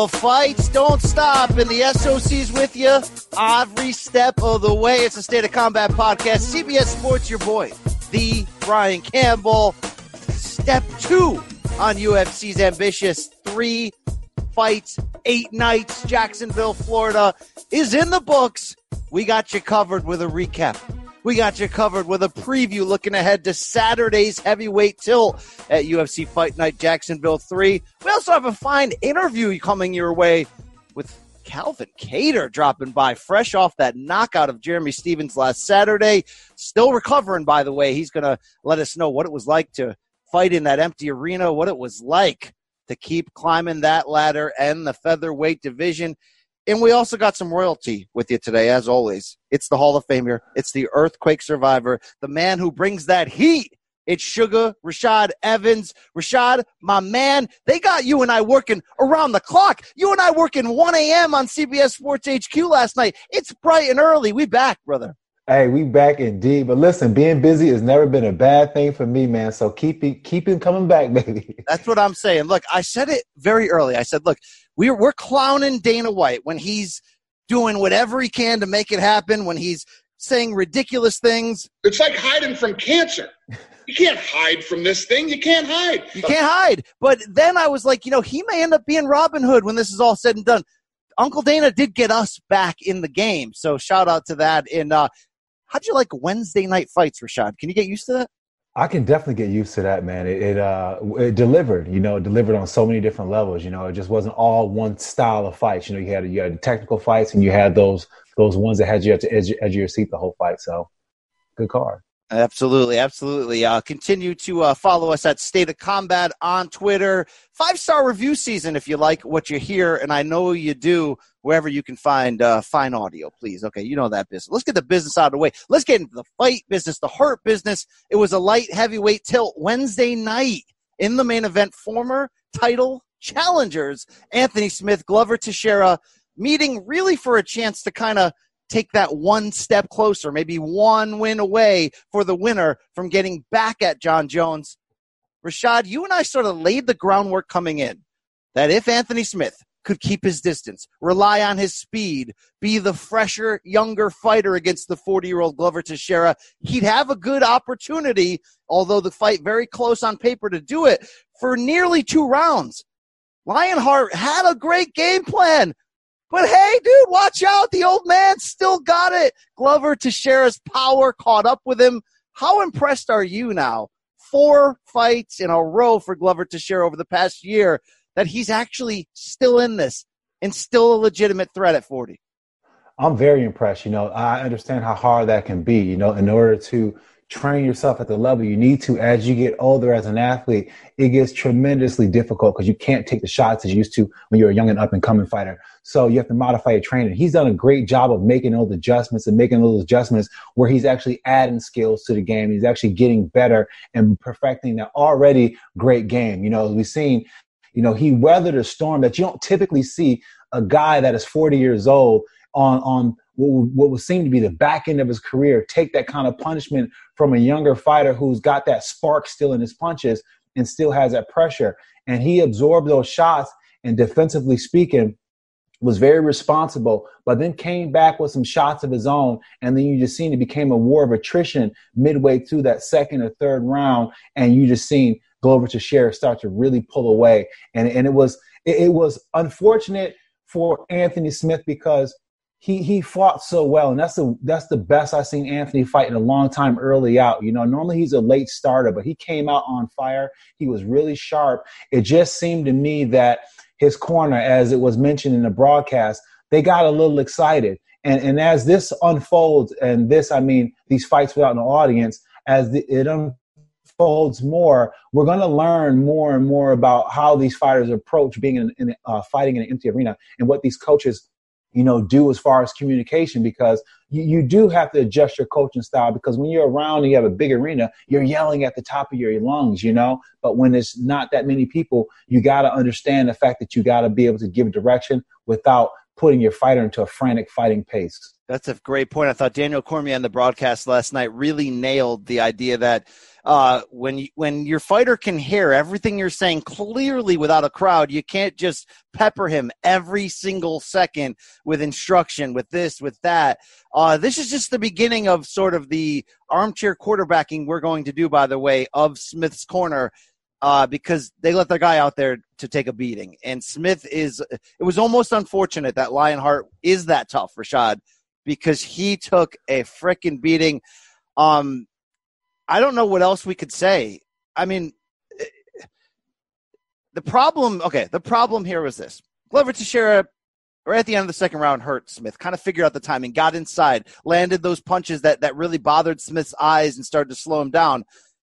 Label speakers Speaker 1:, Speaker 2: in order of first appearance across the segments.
Speaker 1: the fights don't stop, and the SOC's with you every step of the way. It's a State of Combat podcast. CBS Sports, your boy, the Brian Campbell. Step two on UFC's ambitious three fights, eight nights, Jacksonville, Florida is in the books. We got you covered with a recap we got you covered with a preview looking ahead to Saturday's heavyweight tilt at UFC Fight Night Jacksonville 3. We also have a fine interview coming your way with Calvin Kattar dropping by fresh off that knockout of Jeremy Stephens last Saturday. Still recovering, by the way. He's going to let us know what it was like to fight in that empty arena, what it was like to keep climbing that ladder and the featherweight division. And we also got some royalty with you today, as always. It's the Hall of Famer. It's the earthquake survivor, the man who brings that heat. It's Suga Rashad Evans. Rashad, my man, they got you and I working around the clock. You and I working 1 a.m. on CBS Sports HQ last night. It's bright and early. We back, brother.
Speaker 2: Hey, we back indeed. But listen, being busy has never been a bad thing for me, man. So keep it, keep it coming back, baby.
Speaker 1: That's what I'm saying. Look, I said it very early. I said, look, we're we're clowning Dana White when he's doing whatever he can to make it happen. When he's saying ridiculous things.
Speaker 3: It's like hiding from cancer. You can't hide from this thing. You can't hide.
Speaker 1: You can't hide. But then I was like, you know, he may end up being Robin Hood when this is all said and done. Uncle Dana did get us back in the game, so shout out to that. And uh, how'd you like Wednesday night fights, Rashad? Can you get used to that?
Speaker 2: I can definitely get used to that, man. It, it uh it delivered, you know, it delivered on so many different levels. You know, it just wasn't all one style of fights. You know, you had you had technical fights and you had those those ones that had you at the edge, edge of your seat the whole fight. So, good card.
Speaker 1: Absolutely, absolutely. Uh, continue to uh, follow us at State of Combat on Twitter. Five star review season if you like what you hear, and I know you do. Wherever you can find uh, fine audio, please. Okay, you know that business. Let's get the business out of the way. Let's get into the fight business, the hurt business. It was a light heavyweight tilt Wednesday night in the main event. Former title challengers Anthony Smith, Glover Teixeira, meeting really for a chance to kind of take that one step closer, maybe one win away for the winner from getting back at Jon Jones. Rashad, you and I sort of laid the groundwork coming in that if Anthony Smith could keep his distance, rely on his speed, be the fresher, younger fighter against the 40 year old Glover Teixeira, he'd have a good opportunity, although the fight very close on paper to do it, for nearly two rounds. Lionheart had a great game plan. But hey, dude, watch out. The old man still got it. Glover Teixeira's power caught up with him. How impressed are you now? Four fights in a row for Glover Teixeira over the past year that he's actually still in this and still a legitimate threat at 40.
Speaker 2: I'm very impressed. You know, I understand how hard that can be, you know, in order to train yourself at the level you need to as you get older as an athlete it gets tremendously difficult because you can't take the shots as you used to when you're a young and up and coming fighter. So you have to modify your training. He's done a great job of making those adjustments and making those adjustments where he's actually adding skills to the game. He's actually getting better and perfecting that already great game you know. We've seen you know he weathered a storm that you don't typically see a guy that is 40 years old on on what, what would seem to be the back end of his career take that kind of punishment from a younger fighter who's got that spark still in his punches and still has that pressure. And he absorbed those shots and defensively speaking, was very responsible, but then came back with some shots of his own. And then you just seen it became a war of attrition midway through that second or third round. And you just seen Glover Teixeira start to really pull away. And, and it was, it, it was unfortunate for Anthony Smith because he he fought so well, and that's the that's the best I've seen Anthony fight in a long time. Early out, you know, normally he's a late starter, but he came out on fire. He was really sharp. It just seemed to me that his corner, as it was mentioned in the broadcast, they got a little excited. And and as this unfolds, and this I mean these fights without an audience, as the, it um, unfolds more, we're going to learn more and more about how these fighters approach being in, in uh, fighting in an empty arena and what these coaches you know, do as far as communication because you, you do have to adjust your coaching style because when you're around and you have a big arena, you're yelling at the top of your lungs, you know. But when there's not that many people, you got to understand the fact that you got to be able to give direction without putting your fighter into a frantic fighting pace.
Speaker 1: That's a great point. I thought Daniel Cormier on the broadcast last night really nailed the idea that uh, when you, when your fighter can hear everything you're saying clearly without a crowd, you can't just pepper him every single second with instruction, with this, with that. Uh, this is just the beginning of sort of the armchair quarterbacking we're going to do, by the way, of Smith's corner. Uh, because they let their guy out there to take a beating. And Smith is, it was almost unfortunate that Lionheart is that tough, Rashad, because he took a freaking beating. Um, I don't know what else we could say. I mean, the problem, okay, the problem here was this. Glover Teixeira, right at the end of the second round, hurt Smith, kind of figured out the timing, got inside, landed those punches that, that really bothered Smith's eyes and started to slow him down.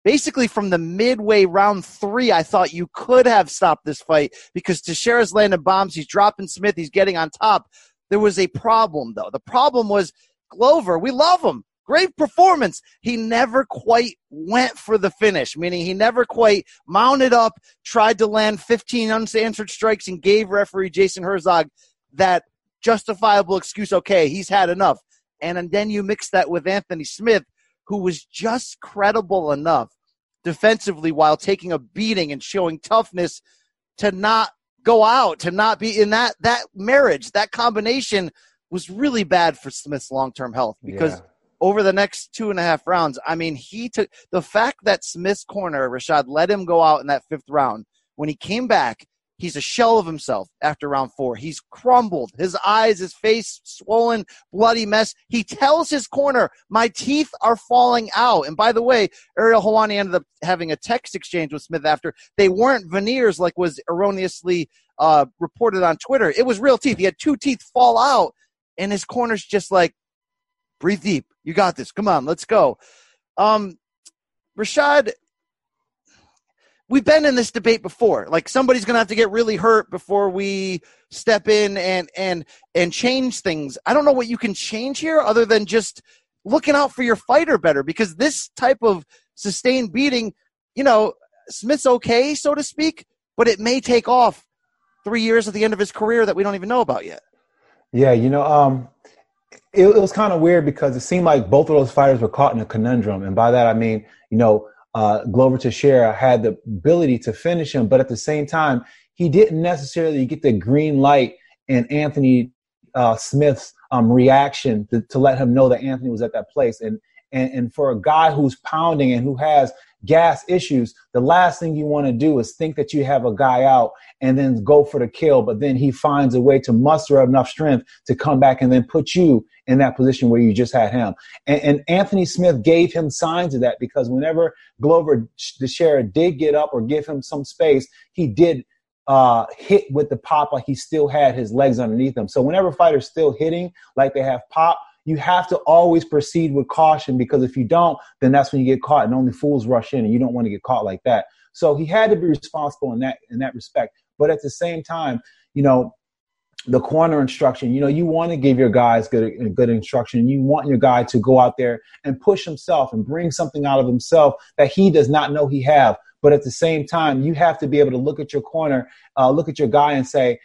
Speaker 1: Basically, from the midway round three, I thought you could have stopped this fight because Teixeira's landing bombs. He's dropping Smith. He's getting on top. There was a problem, though. The problem was Glover. We love him. Great performance. He never quite went for the finish, meaning he never quite mounted up, tried to land 15 unanswered strikes, and gave referee Jason Herzog that justifiable excuse okay, he's had enough. And, then you mix that with Anthony Smith, who was just credible enough defensively while taking a beating and showing toughness to not go out, to not be in that that marriage, that combination was really bad for Smith's long term health because yeah over the next two and a half rounds. I mean, he took the fact that Smith's corner, Rashad, let him go out in that fifth round. When he came back, he's a shell of himself after round four. He's crumbled. His eyes, his face swollen, bloody mess. He tells his corner, My teeth are falling out. And by the way, Ariel Helwani ended up having a text exchange with Smith after. They weren't veneers like was erroneously uh, reported on Twitter. It was real teeth. He had two teeth fall out, and his corner's just like, breathe deep. You got this. Come on, let's go. Um, Rashad, we've been in this debate before. Like somebody's going to have to get really hurt before we step in and and and change things. I don't know what you can change here other than just looking out for your fighter better because this type of sustained beating, you know, Smith's okay, so to speak, but it may take off three years at the end of his career that we don't even know about yet.
Speaker 2: Yeah, you know, um, it, it was kind of weird because it seemed like both of those fighters were caught in a conundrum, and by that I mean, you know, uh, Glover Teixeira had the ability to finish him, but at the same time, he didn't necessarily get the green light in Anthony uh, Smith's um, reaction to, to, let him know that Anthony was at that place. And, and and for a guy who's pounding and who has gas issues, the last thing you want to do is think that you have a guy out and then go for the kill, but then he finds a way to muster up enough strength to come back and then put you in that position where you just had him. And, and Anthony Smith gave him signs of that because whenever Glover Teixeira did get up or give him some space, he did uh, hit with the pop like he still had his legs underneath him. So whenever fighters still hitting like they have pop, you have to always proceed with caution because if you don't, then that's when you get caught and only fools rush in and you don't want to get caught like that. So he had to be responsible in that in that respect. But at the same time, you know, the corner instruction, you know, you want to give your guys good good instruction. You want your guy to go out there and push himself and bring something out of himself that he does not know he have. But at the same time, you have to be able to look at your corner, uh, look at your guy, and say,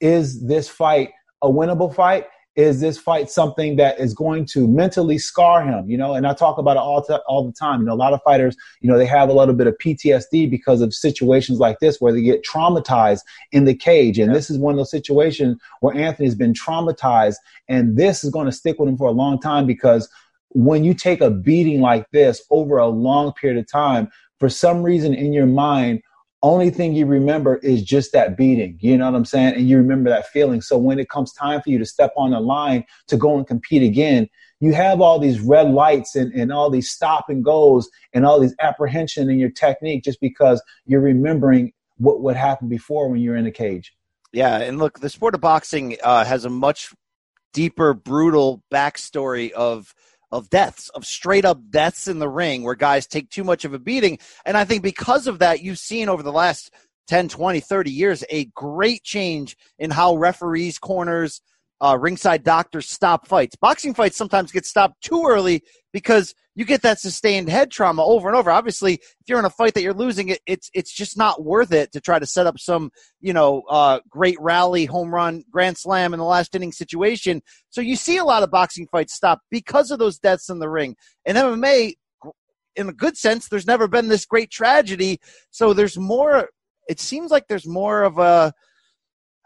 Speaker 2: is this fight a winnable fight? Is this fight something that is going to mentally scar him? You know, and I talk about it all, t- all the time. You know, a lot of fighters, you know, they have a little bit of PTSD because of situations like this where they get traumatized in the cage. And yeah. this is one of those situations where Anthony's been traumatized, and this is going to stick with him for a long time because when you take a beating like this over a long period of time, for some reason in your mind, only thing you remember is just that beating. You know what I'm saying? And you remember that feeling. So when it comes time for you to step on the line to go and compete again, you have all these red lights and, and all these stop and goes and all these apprehension in your technique just because you're remembering what what happened before when you were in the cage.
Speaker 1: Yeah, and look, the sport of boxing uh, has a much deeper, brutal backstory of of deaths, of straight up deaths in the ring where guys take too much of a beating. And I think because of that, you've seen over the last 10, 20, 30 years a great change in how referees, corners, uh, ringside doctors stop fights. Boxing fights sometimes get stopped too early because you get that sustained head trauma over and over. Obviously, if you're in a fight that you're losing, it, it's it's just not worth it to try to set up some you know uh, great rally, home run, grand slam in the last inning situation. So you see a lot of boxing fights stop because of those deaths in the ring. And MMA, in a good sense, there's never been this great tragedy. So there's more. It seems like there's more of a.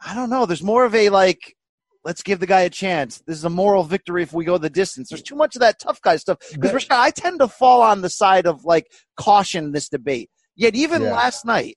Speaker 1: I don't know. There's more of a like. Let's give the guy a chance. This is a moral victory if we go the distance. There's too much of that tough guy stuff. Because I tend to fall on the side of like caution in this debate. Yet even yeah. last night,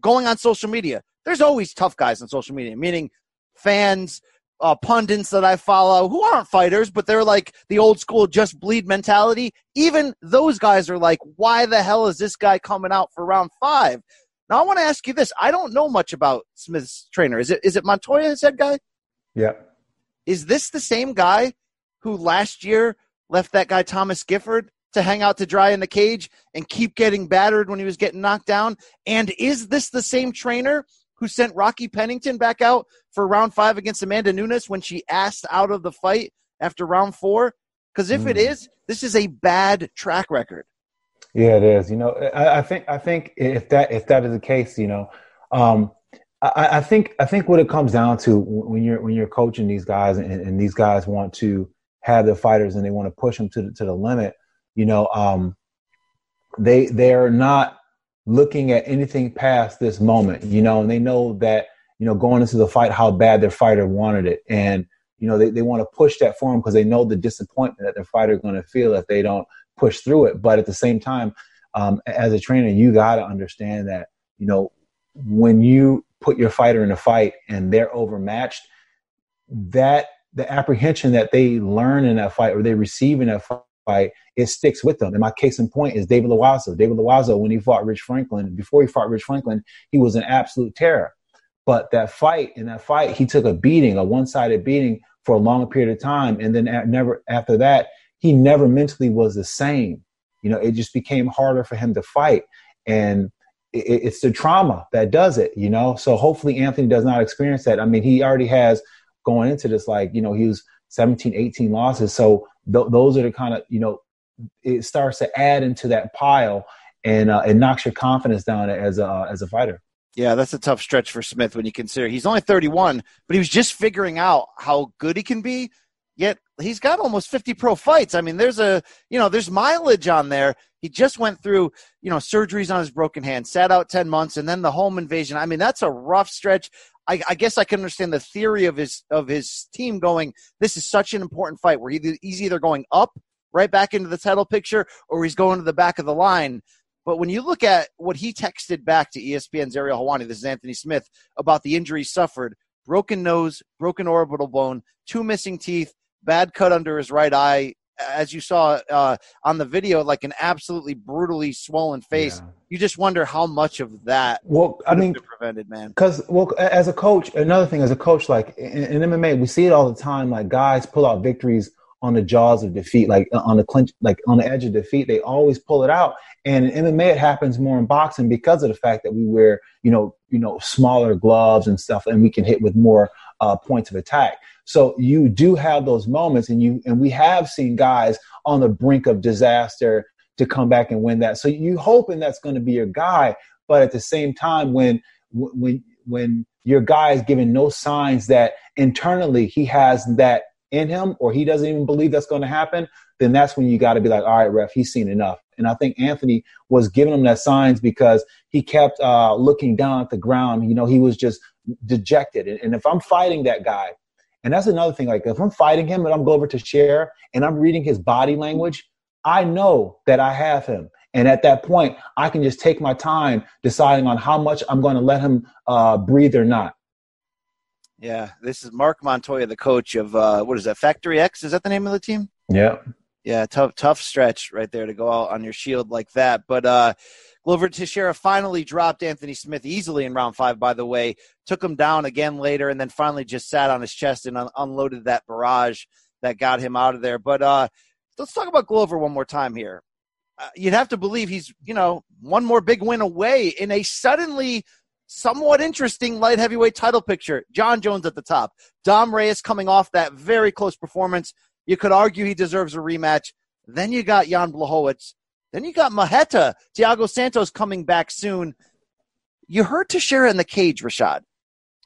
Speaker 1: going on social media, there's always tough guys on social media, meaning fans, uh, pundits that I follow who aren't fighters, but they're like the old school just bleed mentality. Even those guys are like, why the hell is this guy coming out for round five? Now I want to ask you this. I don't know much about Smith's trainer. Is it is it Montoya, his head guy?
Speaker 2: Yeah.
Speaker 1: Is this the same guy who last year left that guy Thomas Gifford to hang out to dry in the cage and keep getting battered when he was getting knocked down? And is this the same trainer who sent Rocky Pennington back out for round five against Amanda Nunes when she asked out of the fight after round four? Because if mm. it hmm. this is a bad track record.
Speaker 2: Yeah, it is. You know, I, I, think I think if that if that is the case, you know, um, I, I, think I think what it comes down to when you're when you're coaching these guys and, and these guys want to have the fighters and they want to push them to the, to the limit, you know, um, they they're not looking at anything past this moment, you know, and they know that, you know, going into the fight, how bad their fighter wanted it. And, you know, they, they want to push that for them because they know the disappointment that their fighter going to feel if they don't push through it. But at the same time, um, as a trainer, you got to understand that, you know, when you put your fighter in a fight and they're overmatched, that the apprehension that they learn in that fight or they receive in that fight it sticks with them. And my case in point is David Loiseau. David Loiseau, when he fought Rich Franklin, before he fought Rich Franklin, he was an absolute terror. But that fight, in that fight, he took a beating, a one-sided beating for a long period of time. And then at, never after that, he never mentally was the same. You know, it just became harder for him to fight. And it's the trauma that does it, you know? So hopefully Anthony does not experience that. I mean, he already has going into this, like, you know, he was 17, 18 losses. So th- those are the kind of, you know, it starts to add into that pile and uh, it knocks your confidence down as a as a fighter.
Speaker 1: Yeah, that's a tough stretch for Smith when you consider he's only 31, but he was just figuring out how good he can be. Yet he's got almost 50 pro fights. I mean, there's a you know there's mileage on there. He just went through you know surgeries on his broken hand, sat out 10 months, and then the home invasion. I mean, that's a rough stretch. I, I, guess I can understand the theory of his of his team going. This is such an important fight where he, he's either going up right back into the title picture or he's going to the back of the line. But when you look at what he texted back to ESPN's Ariel Helwani, this is Anthony Smith, about the injuries suffered broken nose, broken orbital bone, two missing teeth, bad cut under his right eye. As you saw uh, on the video, like an absolutely brutally swollen face. Yeah. You just wonder how much of that
Speaker 2: well, I mean,
Speaker 1: prevented, man.
Speaker 2: Because, well, as a coach, another thing, as a coach, like in, in MMA, we see it all the time. Like guys pull out victories on the jaws of defeat, like uh, on the clinch, like on the edge of defeat. They always pull it out. And in MMA, it happens more in boxing because of the fact that we wear, you know, you know, smaller gloves and stuff, and we can hit with more uh, points of attack. So you do have those moments, and you and we have seen guys on the brink of disaster to come back and win that. So you hoping that's going to be your guy, but at the same time, when when when your guy is giving no signs that internally he has that in him or he doesn't even believe that's going to happen, then that's when you got to be like, all right, ref, he's seen enough. And I think Anthony was giving him that signs because he kept uh, looking down at the ground. You know, he was just dejected. And, and if I'm fighting that guy, and that's another thing, like if I'm fighting him and I'm going over to share and I'm reading his body language, I know that I have him. And at that point, I can just take my time deciding on how much I'm going to let him uh, breathe or not.
Speaker 1: Yeah, this is Mark Montoya, the coach of uh, what is that? Factory X? Is that the name of the team?
Speaker 2: Yeah.
Speaker 1: Yeah, tough tough stretch right there to go out on your shield like that. But uh, Glover Teixeira finally dropped Anthony Smith easily in round five. By the way, took him down again later, and then finally just sat on his chest and un- unloaded that barrage that got him out of there. But uh, let's talk about Glover one more time here. Uh, you'd have to believe he's you know one more big win away in a suddenly somewhat interesting light heavyweight title picture. Jon Jones at the top. Dom Reyes coming off that very close performance. You could argue he deserves a rematch. Then you got Jan Blachowicz. Then you got Marreta, Thiago Santos coming back soon. You heard Teixeira in the cage, Rashad.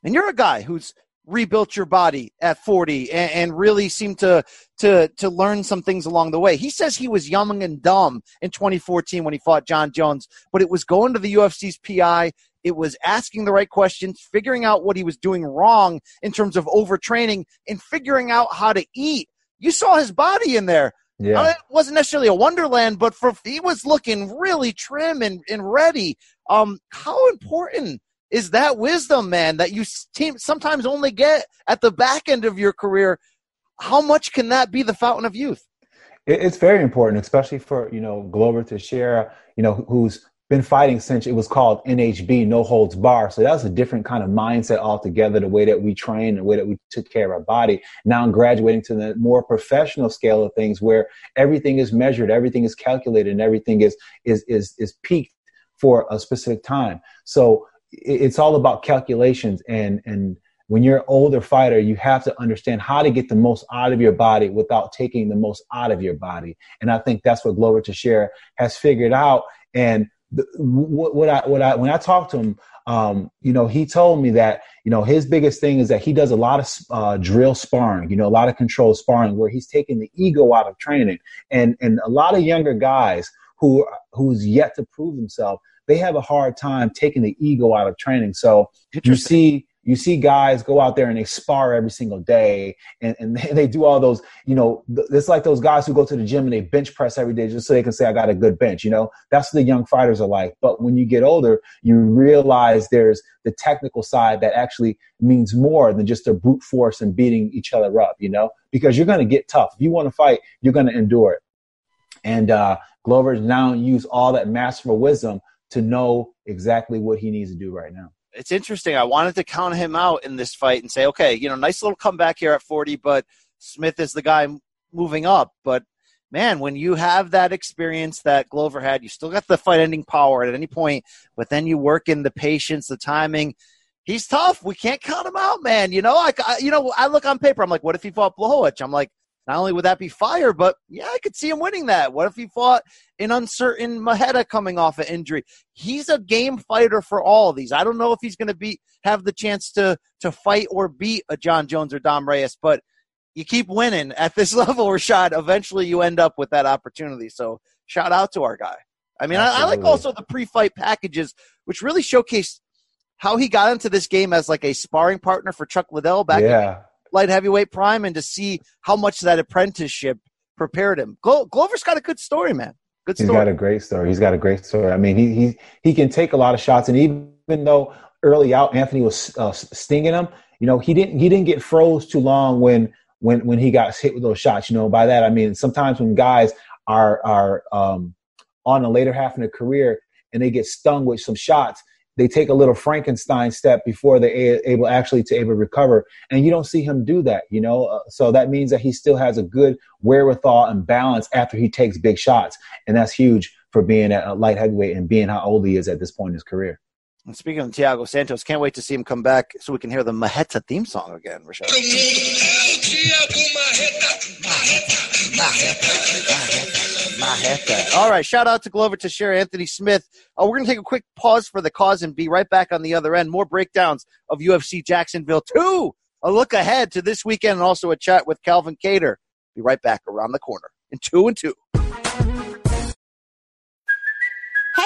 Speaker 1: And you're a guy who's rebuilt your body at 40 and, and, really seemed to to to learn some things along the way. He says he was young and dumb in 2014 when he fought Jon Jones, but it was going to the UFC's PI. It was asking the right questions, figuring out what he was doing wrong in terms of overtraining, and figuring out how to eat. You saw his body in there. Yeah. It wasn't necessarily a wonderland, but for he was looking really trim and, and ready. Um, how important is that wisdom, man, that you sometimes only get at the back end of your career. How much can that be the fountain of youth?
Speaker 2: It's very important, especially for you know Glover Teixeira, you know, who's been fighting since it was called NHB, no holds bar. So that was a different kind of mindset altogether, the way that we train, the way that we took care of our body. Now I'm graduating to the more professional scale of things where everything is measured, everything is calculated, and everything is is is is peaked for a specific time. So it's all about calculations and and when you're an older fighter you have to understand how to get the most out of your body without taking the most out of your body and i think that's what glover teixeira has figured out and the, what, what i what i when i talked to him um, you know he told me that you know his biggest thing is that he does a lot of uh, drill sparring you know a lot of controlled sparring where he's taking the ego out of training and and a lot of younger guys who who's yet to prove himself they have a hard time taking the ego out of training. So you see you see guys go out there and they spar every single day and, and they, do all those, you know, th- it's like those guys who go to the gym and they bench press every day just so they can say, I got a good bench, you know, that's what the young fighters are like. But when you get older, you realize there's the technical side that actually means more than just a brute force and beating each other up, you know, because you're going to get tough. If you want to fight, you're going to endure it. And uh, Glover's now use all that masterful wisdom to know exactly what he needs to do right now.
Speaker 1: It's interesting. I wanted to count him out in this fight and say, okay, you know, nice little comeback here at 40, but Smith is the guy moving up. But man, when you have that experience that Glover had, you still got the fight ending power at any point, but then you work in the patience, the timing. He's tough. We can't count him out, man. You know, I, you know, I look on paper. I'm like, what if he fought Blachowicz? I'm like, not only would that be fire, but yeah, I could see him winning that. What if he fought an uncertain Marreta coming off an injury? He's a game fighter for all of these. I don't know if he's going to be have the chance to to fight or beat a Jon Jones or Dom Reyes, but you keep winning at this level, Rashad. Eventually, you end up with that opportunity. So, shout out to our guy. I mean, I, I, like also the pre-fight packages, which really showcase how he got into this game as like a sparring partner for Chuck Liddell back yeah light heavyweight prime and to see how much that apprenticeship prepared him. Glo- Glover's got a good story, man. Good story.
Speaker 2: He's got a great story. He's got a great story. I mean, he he he can take a lot of shots, and even though early out Anthony was uh, stinging him, you know, he didn't he didn't get froze too long when when when he got hit with those shots. You know, by that I mean sometimes when guys are are um, on the later half of their career and they get stung with some shots, they take a little Frankenstein step before they're able actually to able to recover. And you don't see him do that, you know. Uh, so that means that he still has a good wherewithal and balance after he takes big shots, and that's huge for being a light heavyweight and being how old he is at this point in his career.
Speaker 1: And speaking of Thiago Santos, can't wait to see him come back so we can hear the Marreta theme song again, Rashad. All right, shout out to Glover Teixeira Anthony Smith. Uh, we're going to take a quick pause for the cause and be right back on the other end. More breakdowns of UFC Jacksonville 2. A look ahead to this weekend and also a chat with Calvin Kattar. Be right back around the corner in 2 and 2.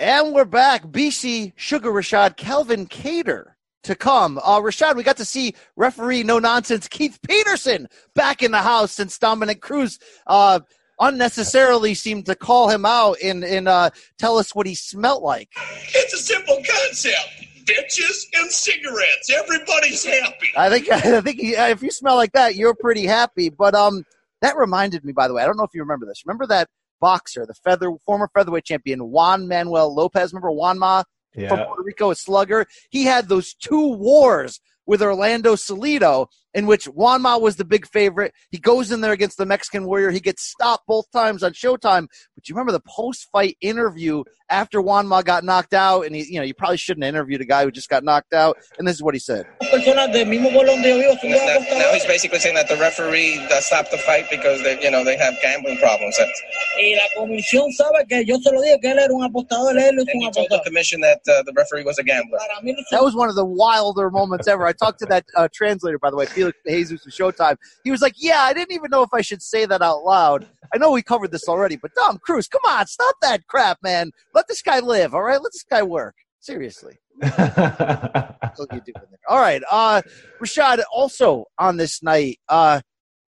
Speaker 1: And we're back. BC Suga Rashad Calvin Kattar to come. Uh, Rashad, we got to see referee no nonsense Keith Peterson back in the house since Dominick Cruz uh, unnecessarily seemed to call him out and and uh, tell us what he smelt like.
Speaker 4: It's a simple concept. Bitches and cigarettes. Everybody's happy.
Speaker 1: I think I think if you smell like that, you're pretty happy. But um, that reminded me, by the way, I don't know if you remember this. Remember that boxer, the feather former featherweight champion Juan Manuel Lopez. Remember Juan Ma
Speaker 2: Yeah.
Speaker 1: from Puerto Rico, a slugger. He had those two wars with Orlando Salido, in which Juanma was the big favorite. He goes in there against the Mexican Warrior. He gets stopped both times on Showtime. But you remember the post-fight interview after Juanma got knocked out, and he, you know, you probably shouldn't have interviewed a guy who just got knocked out. And this is what he said.
Speaker 5: personas del mismo bolón de Dios son dos
Speaker 6: Now, now he's basically saying that the referee stopped the fight because they, you know, they have gambling problems. And,
Speaker 5: Y la comisión sabe que yo se lo dije que él era un apostador, él es un
Speaker 6: he told the commission that uh, the referee was a gambler.
Speaker 5: Para mí no se-
Speaker 1: That was one of the wilder moments ever. I talked to that uh, translator, by the way, Felix Jesus of Showtime. He was like, "Yeah, I didn't even know if I should say that out loud. I know we covered this already, but Dom Cruz, come on, stop that crap, man. Let this guy live, all right? Let this guy work. Seriously." That's what you do there. All right, uh, Rashad. Also on this night, uh,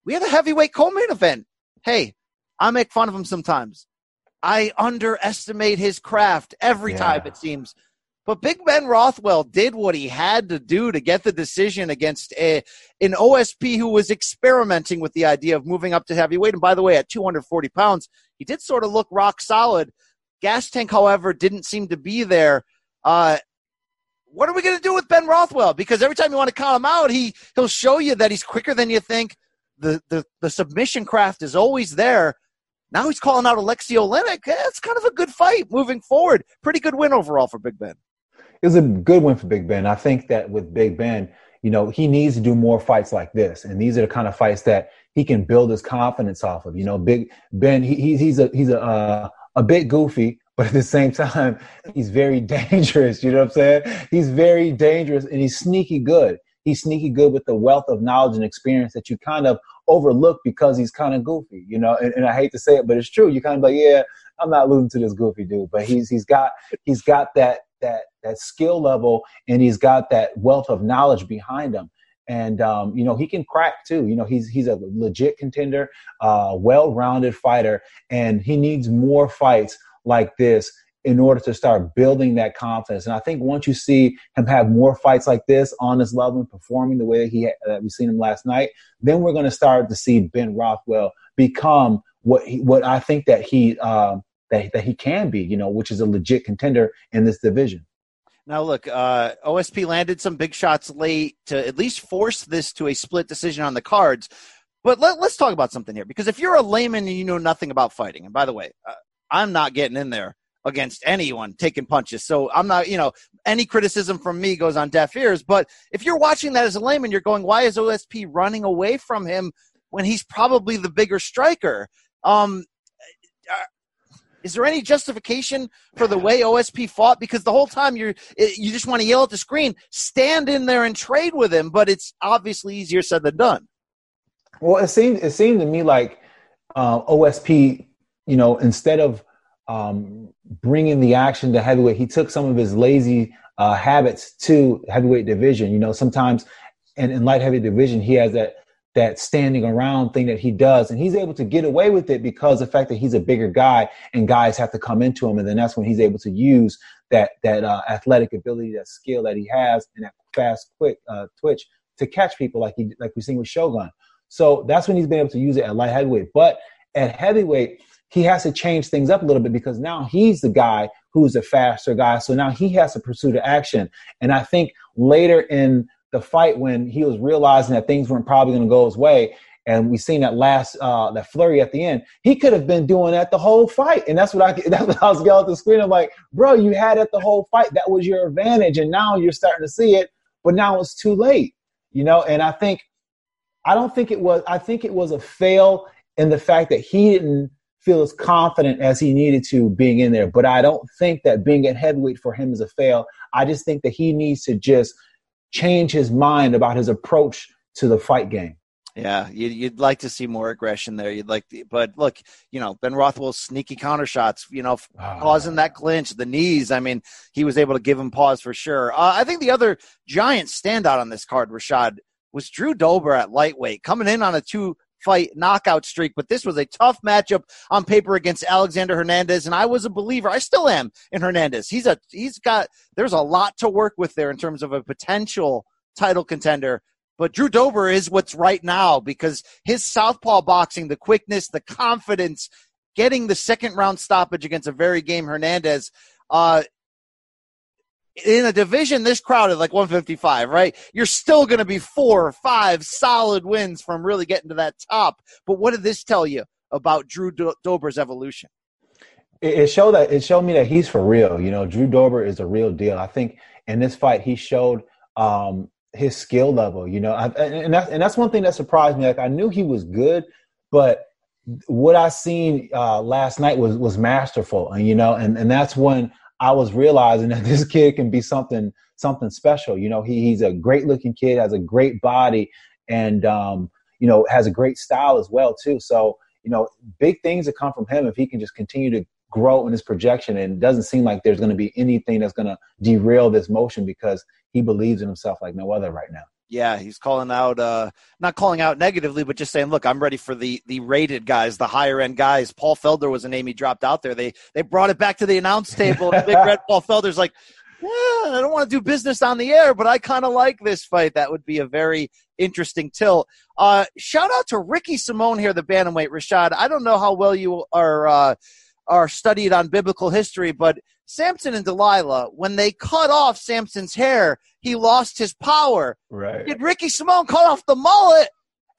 Speaker 1: we had a heavyweight co-main event. Hey, I make fun of him sometimes. I underestimate his craft every
Speaker 2: Yeah.
Speaker 1: time it seems. But Big Ben Rothwell did what he had to do to get the decision against a, an OSP who was experimenting with the idea of moving up to heavyweight. And by the way, at 240 pounds, he did sort of look rock solid. Gas tank, however, didn't seem to be there. Uh, what are we going to do with Ben Rothwell? Because every time you want to count him out, he he'll show you that he's quicker than you think. The the the submission craft is always there. Now he's calling out Aleksei Oleinik. It's kind of a good fight moving forward. Pretty good win overall for Big Ben.
Speaker 2: It was a good win for Big Ben. I think that with Big Ben, you know, he needs to do more fights like this, and these are the kind of fights that he can build his confidence off of. You know, Big Ben, he, he's he's a he's a uh, a bit goofy, but at the same time, he's very dangerous. You know what I'm saying? He's very dangerous, and he's sneaky good. He's sneaky good with the wealth of knowledge and experience that you kind of overlook because he's kind of goofy. You know, and, and I hate to say it, but it's true. You kind of like, yeah, I'm not losing to this goofy dude, but he's he's got he's got that that that skill level and he's got that wealth of knowledge behind him. And um, you know he can crack too. You know he's he's a legit contender uh, well-rounded fighter and he needs more fights like this in order to start building that confidence. And i think once you see him have more fights like this on this level and performing the way that he that we've seen him last night then we're going to start to see ben rothwell become what he, what i think that he um, that, that he can be, you know, which is a legit contender in this division.
Speaker 1: Now, look, uh, OSP landed some big shots late to at least force this to a split decision on the cards. But let, us talk about something here because if you're a layman and you know nothing about fighting, and by the way, uh, I'm not getting in there against anyone taking punches. So I'm not, you know, any criticism from me goes on deaf ears. But if you're watching that as a layman, you're going, why is OSP running away from him when he's probably the bigger striker? Um, is there any justification for the way OSP fought? Because the whole time you're you just want to yell at the screen, stand in there and trade with him, but it's obviously easier said than done.
Speaker 2: Well, it seemed it seemed to me like uh, OSP, you know, instead of um, bringing the action to heavyweight, he took some of his lazy uh, habits to heavyweight division. You know, sometimes in, in light heavy division, he has that that standing around thing that he does, and he's able to get away with it because the fact that he's a bigger guy and guys have to come into him, and then that's when he's able to use that that uh, athletic ability, that skill that he has, and that fast, quick uh, twitch to catch people like he like we've seen with Shogun. So that's when he's been able to use it at light heavyweight. But at heavyweight, he has to change things up a little bit because now he's the guy who's a faster guy. So now he has to pursue the action. And I think later in the fight, when he was realizing that things weren't probably going to go his way, and we seen that last uh, that flurry at the end, he could have been doing that the whole fight. And that's what I that's what I was yelling at the screen. I'm like, bro, you had it the whole fight. That was your advantage, and now you're starting to see it, but now it's too late. You know, and I think I don't think it was. I think it was a fail in the fact that he didn't feel as confident as he needed to being in there. But I don't think that being at heavyweight for him is a fail. I just think that he needs to just change his mind about his approach to the fight game.
Speaker 1: Yeah, you'd, you'd like to see more aggression there. You'd like, to, but look, you know, Ben Rothwell's sneaky counter shots, you know,
Speaker 2: Ah.
Speaker 1: causing that clinch, the knees. I mean, he was able to give him pause for sure. Uh, I think the other giant standout on this card, Rashad, was Drew Dober at lightweight, coming in on a two fight knockout streak. But this was a tough matchup on paper against Alexander Hernandez, and I was a believer. I still am in Hernandez. He's a he's got there's a lot to work with there in terms of a potential title contender. But Drew Dober is what's right now because his southpaw boxing, the quickness, the confidence, getting the second round stoppage against a very game Hernandez, uh, in a division this crowded, like 155, right? You're still going to be four or five solid wins from really getting to that top. But what did this tell you about Drew Do- Dober's evolution?
Speaker 2: it, showed that it showed me that he's for real. You know, Drew Dober is a real deal. I think in this fight he showed um, his skill level. You know, I, and and that's and that's one thing that surprised me. Like I knew he was good, but what I seen uh, last night was was masterful. And you know, and and that's when I was realizing that this kid can be something something special. You know, he, he's a great looking kid, has a great body, and um, you know has a great style as well too. So you know, big things that come from him if he can just continue to grow in his projection. And it doesn't seem like there's going to be anything that's going to derail this motion because he believes in himself like no other right now.
Speaker 1: Yeah, he's calling out, uh, not calling out negatively, but just saying, "Look, I'm ready for the the rated guys, the higher end guys." Paul Felder was a name he dropped out there. They they brought it back to the announce table. and Big Red Paul Felder's like, yeah, I don't want to do business on the air, but I kind of like this fight. That would be a very interesting tilt. Uh, shout out to Ricky Simón here, the bantamweight. Rashad, I don't know how well you are uh, are studied on biblical history, but Samson and Delilah, when they cut off Samson's hair, he lost his power.
Speaker 2: Right.
Speaker 1: Did Ricky Simón cut off the mullet,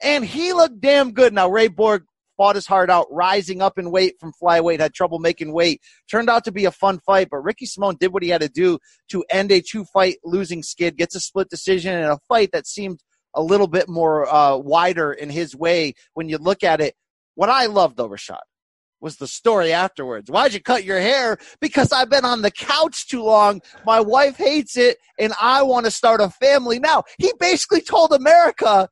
Speaker 1: and he looked damn good. Now Ray Borg fought his heart out, rising up in weight from flyweight, had trouble making weight. Turned out to be a fun fight, but Ricky Simón did what he had to do to end a two-fight losing skid, gets a split decision in a fight that seemed a little bit more uh, wider in his way when you look at it. What I loved, though, Rashad, was the story afterwards. Why'd you cut your hair? Because I've been on the couch too long. My wife hates it, and I want to start a family now. He basically told America,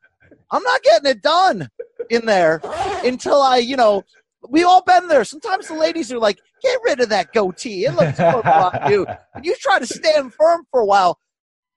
Speaker 1: I'm not getting it done in there until I, you know, we all been there. Sometimes the ladies are like, get rid of that goatee. It looks good on you. And you try to stand firm for a while.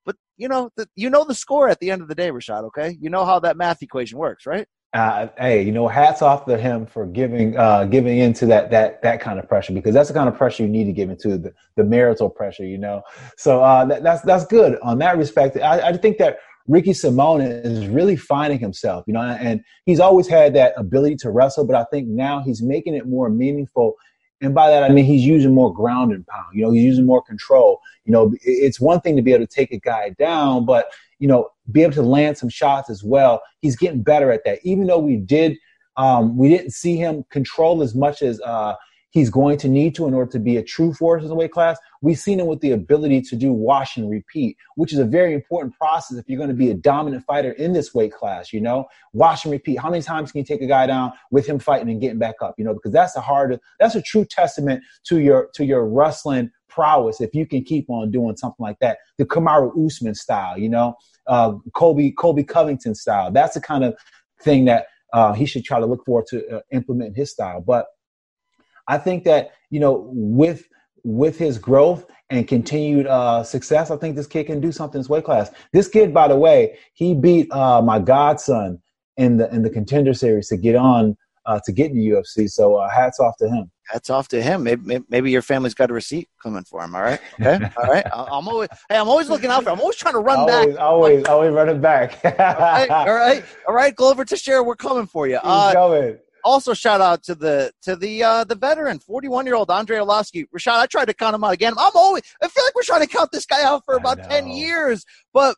Speaker 1: But you know, the, you know the score at the end of the day, Rashad. Okay, you know how that math equation works, right?
Speaker 2: Uh, hey, you know, hats off to him for giving uh, giving into that that that kind of pressure because that's the kind of pressure you need to give into the, the marital pressure, you know. So uh, that, that's that's good on that respect. I, I think that Ricky Simón is really finding himself, you know, and he's always had that ability to wrestle, but I think now he's making it more meaningful. And by that I mean he's using more ground and pound. You know, he's using more control. You know, it's one thing to be able to take a guy down, but you know, be able to land some shots as well. He's getting better at that. Even though we did, um, we didn't see him control as much as uh, he's going to need to in order to be a true force in the weight class. We've seen him with the ability to do wash and repeat, which is a very important process if you're going to be a dominant fighter in this weight class. You know, wash and repeat. How many times can you take a guy down with him fighting and getting back up? You know, because that's a hard, that's a true testament to your to your wrestling prowess if you can keep on doing something like that. The Kamaru Usman style, you know, uh, Colby Colby Covington style. That's the kind of thing that uh, he should try to look forward to uh, implement his style. But I think that you know with with his growth and continued uh, success, I think this kid can do something in his weight class. This kid, by the way, he beat uh, my godson in the in the contender series to get on uh, to get in the UFC. So uh, hats off to him.
Speaker 1: Hats off to him. Maybe, maybe your family's got a receipt coming for him. All right. Okay. All right. I'm always. Hey, I'm always looking out for. Him. I'm always trying to run
Speaker 2: always,
Speaker 1: back.
Speaker 2: Always, always running back.
Speaker 1: all right. All right. All right. Glover Teixeira, we're coming for you.
Speaker 2: He's
Speaker 1: Uh,
Speaker 2: going.
Speaker 1: also, shout out to the to the uh, the veteran, 41 year old Andre Arlovsky. Rashad, I tried to count him out again. I'm always. I feel like we're trying to count this guy out for about 10 years. But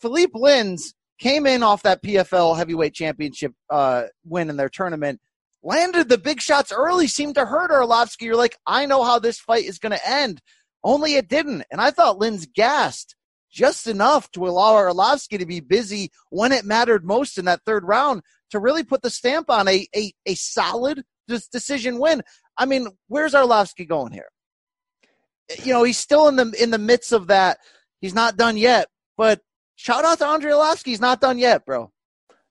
Speaker 1: Philippe Lins came in off that PFL heavyweight championship uh, win in their tournament. Landed the big shots early, seemed to hurt Arlovsky. You're like, I know how this fight is going to end. Only it didn't. And I thought Lins gassed just enough to allow Arlovsky to be busy when it mattered most in that third round to really put the stamp on a a, a solid decision win. I mean, where's Arlovsky going here? You know, he's still in the in the midst of that. He's not done yet. But shout out to Andre Arlovsky. He's not done yet, bro.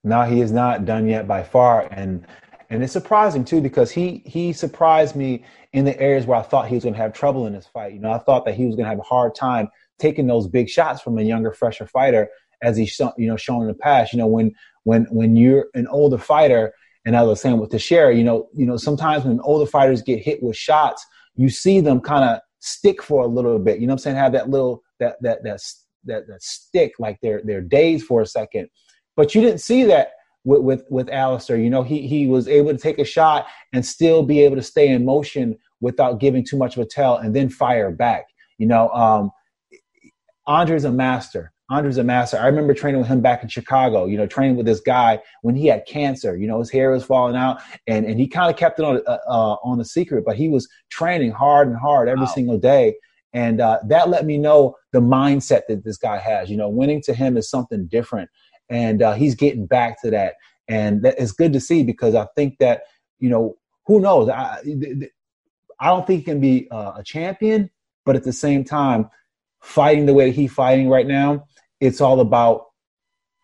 Speaker 2: No, he is not done yet by far, and and it's surprising too because he he surprised me in the areas where I thought he was going to have trouble in this fight. You know, I thought that he was going to have a hard time taking those big shots from a younger, fresher fighter, as he's you know shown in the past. You know, when when when you're an older fighter, and I was saying with Teixeira, you know, you know, sometimes when older fighters get hit with shots, you see them kind of stick for a little bit. You know what I'm saying? Have that little that that that that that stick like they're they're dazed for a second. But you didn't see that with with with Alistair. You know, he he was able to take a shot and still be able to stay in motion without giving too much of a tell and then fire back. You know, um, Andre's a master. Andre's a master. I remember training with him back in Chicago, you know, training with this guy when he had cancer. You know, his hair was falling out and, and he kind of kept it on, uh, uh, on the secret, but he was training hard and hard every wow. single day. And uh, that let me know the mindset that this guy has. You know, winning to him is something different. And uh, he's getting back to that. And it's good to see because I think that, you know, who knows? I, I don't think he can be uh, a champion, but at the same time, fighting the way he's fighting right now, it's all about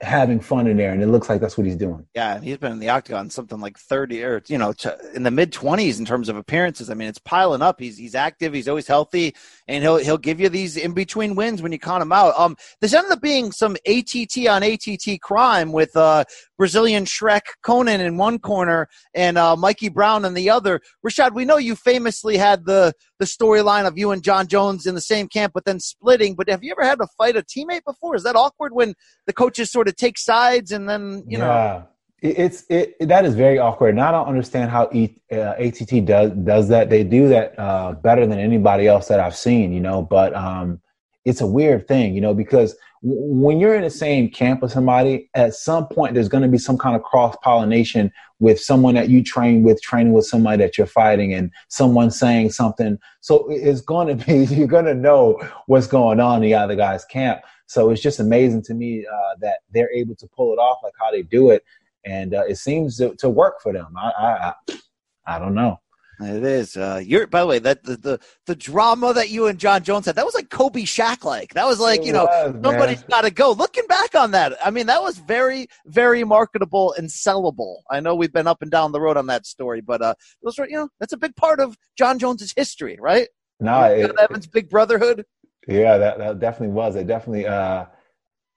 Speaker 2: having fun in there, and it looks like that's what he's doing.
Speaker 1: Yeah, he's been in the octagon something like thirty or you know in the mid twenties in terms of appearances. I mean, it's piling up. He's he's active. He's always healthy, and he'll he'll give you these in between wins when you count him out. Um, this ended up being some ATT on ATT crime with uh Brazilian Shrek Conan in one corner and uh, Mikey Brown in the other. Rashad, we know you famously had the the storyline of you and Jon Jones in the same camp, but then splitting. But have you ever had to fight a teammate before? Is that awkward when the coaches sort of take sides and then you know?
Speaker 2: Yeah. It's it that is very awkward, and I don't understand how e, uh, ATT does does that. They do that uh, better than anybody else that I've seen, you know. But um, it's a weird thing, you know, because when you're in the same camp with somebody, at some point there's going to be some kind of cross pollination with someone that you train with, training with somebody that you're fighting, and someone saying something. So it's going to be you're going to know what's going on in the other guy's camp. So it's just amazing to me uh, that they're able to pull it off, like how they do it, and uh, it seems to, to, work for them. I, I I don't know.
Speaker 1: It is. Uh, you're by the way that the, the the drama that you and Jon Jones had that was like Kobe Shaq like that was like it you know was, somebody's got to go. Looking back on that, I mean that was very very marketable and sellable. I know we've been up and down the road on that story, but uh, those were you know that's a big part of Jon Jones's history, right?
Speaker 2: No, it,
Speaker 1: Evans' big brotherhood.
Speaker 2: Yeah, that that definitely was. It definitely uh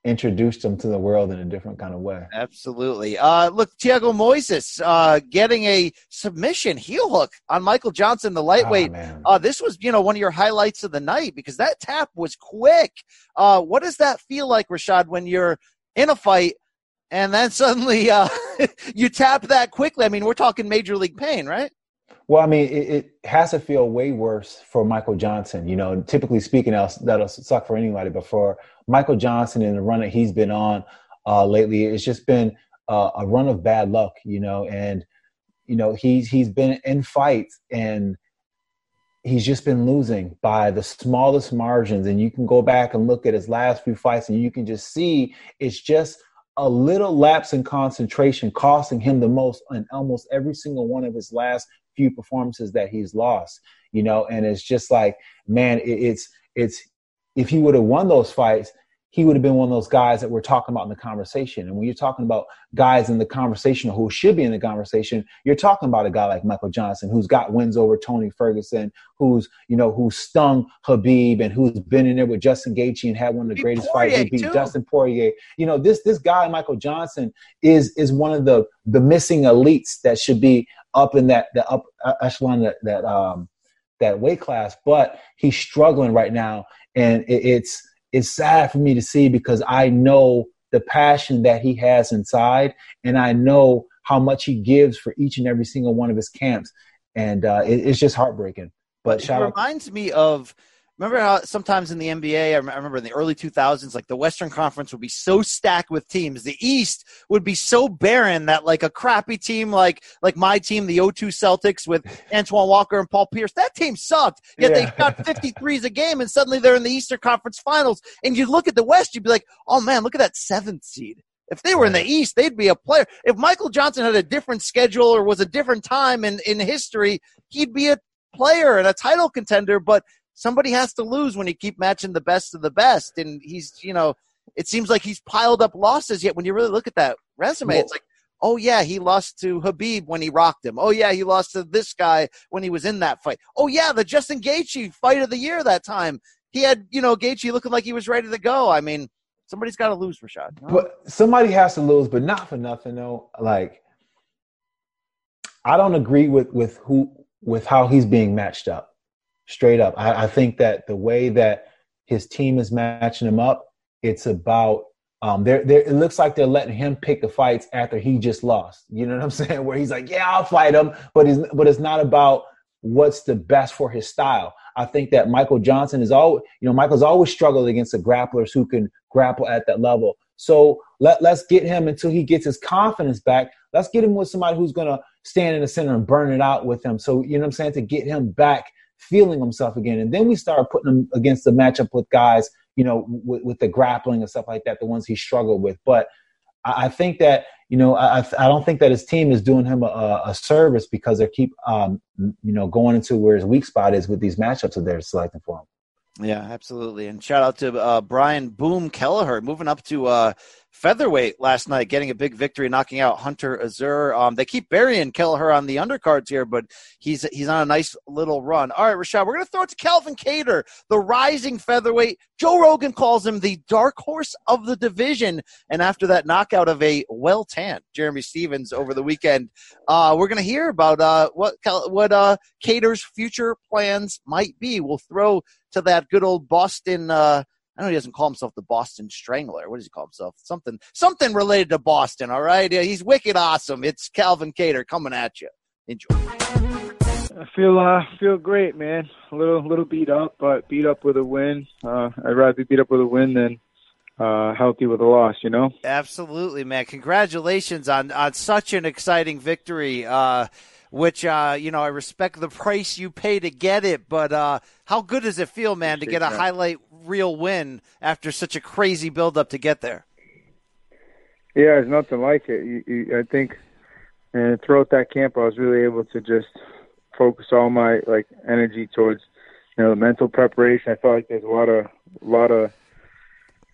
Speaker 2: introduced them to the world in a different kind of way.
Speaker 1: Absolutely. Uh, look, Thiago Moises uh, getting a submission heel hook on Michael Johnson, the lightweight. Oh, uh, this was, you know, one of your highlights of the night because that tap was quick. Uh, what does that feel like, Rashad, when you're in a fight and then suddenly uh, you tap that quickly? I mean, we're talking major league pain, right?
Speaker 2: Well, I mean, it, it, has to feel way worse for Michael Johnson. You know, typically speaking, that'll suck for anybody, but for Michael Johnson and the run that he's been on uh, lately, it's just been uh, a run of bad luck. You know, and you know he's he's been in fights and he's just been losing by the smallest margins. And you can go back and look at his last few fights, and you can just see it's just a little lapse in concentration costing him the most in almost every single one of his last few performances that he's lost, you know, and it's just like, man, it, it's it's if he would have won those fights, he would have been one of those guys that we're talking about in the conversation. And when you're talking about guys in the conversation who should be in the conversation, you're talking about a guy like Michael Johnson, who's got wins over Tony Ferguson, who's, you know, who's stung Khabib and who's been in there with Justin Gaethje and had one of the greatest fights. He beat too. Dustin Poirier. You know, this this guy, Michael Johnson, is is one of the the missing elites that should be up in that the up echelon that that um that weight class, but he's struggling right now, and it, it's it's sad for me to see because I know the passion that he has inside, and I know how much he gives for each and every single one of his camps, and uh, it, it's just heartbreaking. But
Speaker 1: it reminds out- me of remember how sometimes in the NBA, I remember in the early 2000s, like the Western Conference would be so stacked with teams. The East would be so barren that like a crappy team like like my team, the O2 Celtics with Antoine Walker and Paul Pierce, that team sucked. Yet yeah. they got 53s a game and suddenly they're in the Eastern Conference Finals. And you look at the West, you'd be like, oh man, look at that seventh seed. If they were in the East, they'd be a player. If Michael Johnson had a different schedule or was a different time in, in history, he'd be a player and a title contender. But somebody has to lose when you keep matching the best of the best. And he's, you know, it seems like he's piled up losses. Yet when you really look at that resume, it's like, oh yeah, he lost to Khabib when he rocked him. Oh yeah, he lost to this guy when he was in that fight. Oh yeah, the Justin Gaethje fight of the year that time. He had you know Gaethje looking like he was ready to go. I mean, somebody's got to lose, Rashad. know?
Speaker 2: But somebody has to lose, but not for nothing though. Like I don't agree with with who with how he's being matched up. Straight up. I, I think that the way that his team is matching him up, it's about um they're, they're it looks like they're letting him pick the fights after he just lost. You know what I'm saying? Where he's like, Yeah, I'll fight him, but he's but it's not about what's the best for his style. I think that Michael Johnson is all, you know, Michael's always struggled against the grapplers who can grapple at that level. So let, let's get him until he gets his confidence back. Let's get him with somebody who's going to stand in the center and burn it out with him. So, you know what I'm saying? To get him back feeling himself again. And then we start putting him against the matchup with guys, you know, with, with the grappling and stuff like that, the ones he struggled with. But I, I think that, you know, I, I don't think that his team is doing him a, a service because they keep, um, you know, going into where his weak spot is with these matchups that they're selecting for him.
Speaker 1: Yeah, absolutely. And shout out to uh, Brian Boom Kelleher moving up to uh, featherweight last night, getting a big victory, knocking out Hunter Azure. Um, they keep burying Kelleher on the undercards here, but he's he's on a nice little run. All right, Rashad, we're going to throw it to Calvin Kattar, the rising featherweight. Joe Rogan calls him the dark horse of the division. And after that knockout of a well tanned Jeremy Stephens over the weekend, uh, we're going to hear about uh, what what uh, Kattar's future plans might be. We'll throw to that good old Boston. Uh, I know he doesn't call himself the Boston Strangler. What does he call himself? Something, something related to Boston. All right, yeah, he's wicked awesome. It's Calvin Kattar coming at you. Enjoy.
Speaker 7: I feel uh feel great, man. A little little beat up, but beat up with a win. Uh, I'd rather be beat up with a win than uh, healthy with a loss. You know.
Speaker 1: Absolutely, man. Congratulations on on such an exciting victory. Uh, which uh, you know, I respect the price you pay to get it, but uh, how good does it feel, man, to get a
Speaker 7: that.
Speaker 1: highlight reel win after such a crazy build up to get there?
Speaker 7: Yeah, there's nothing like it. You, you, I think, and throughout that camp, I was really able to just focus all my like energy towards, you know, the mental preparation. I felt like there's a lot of a lot of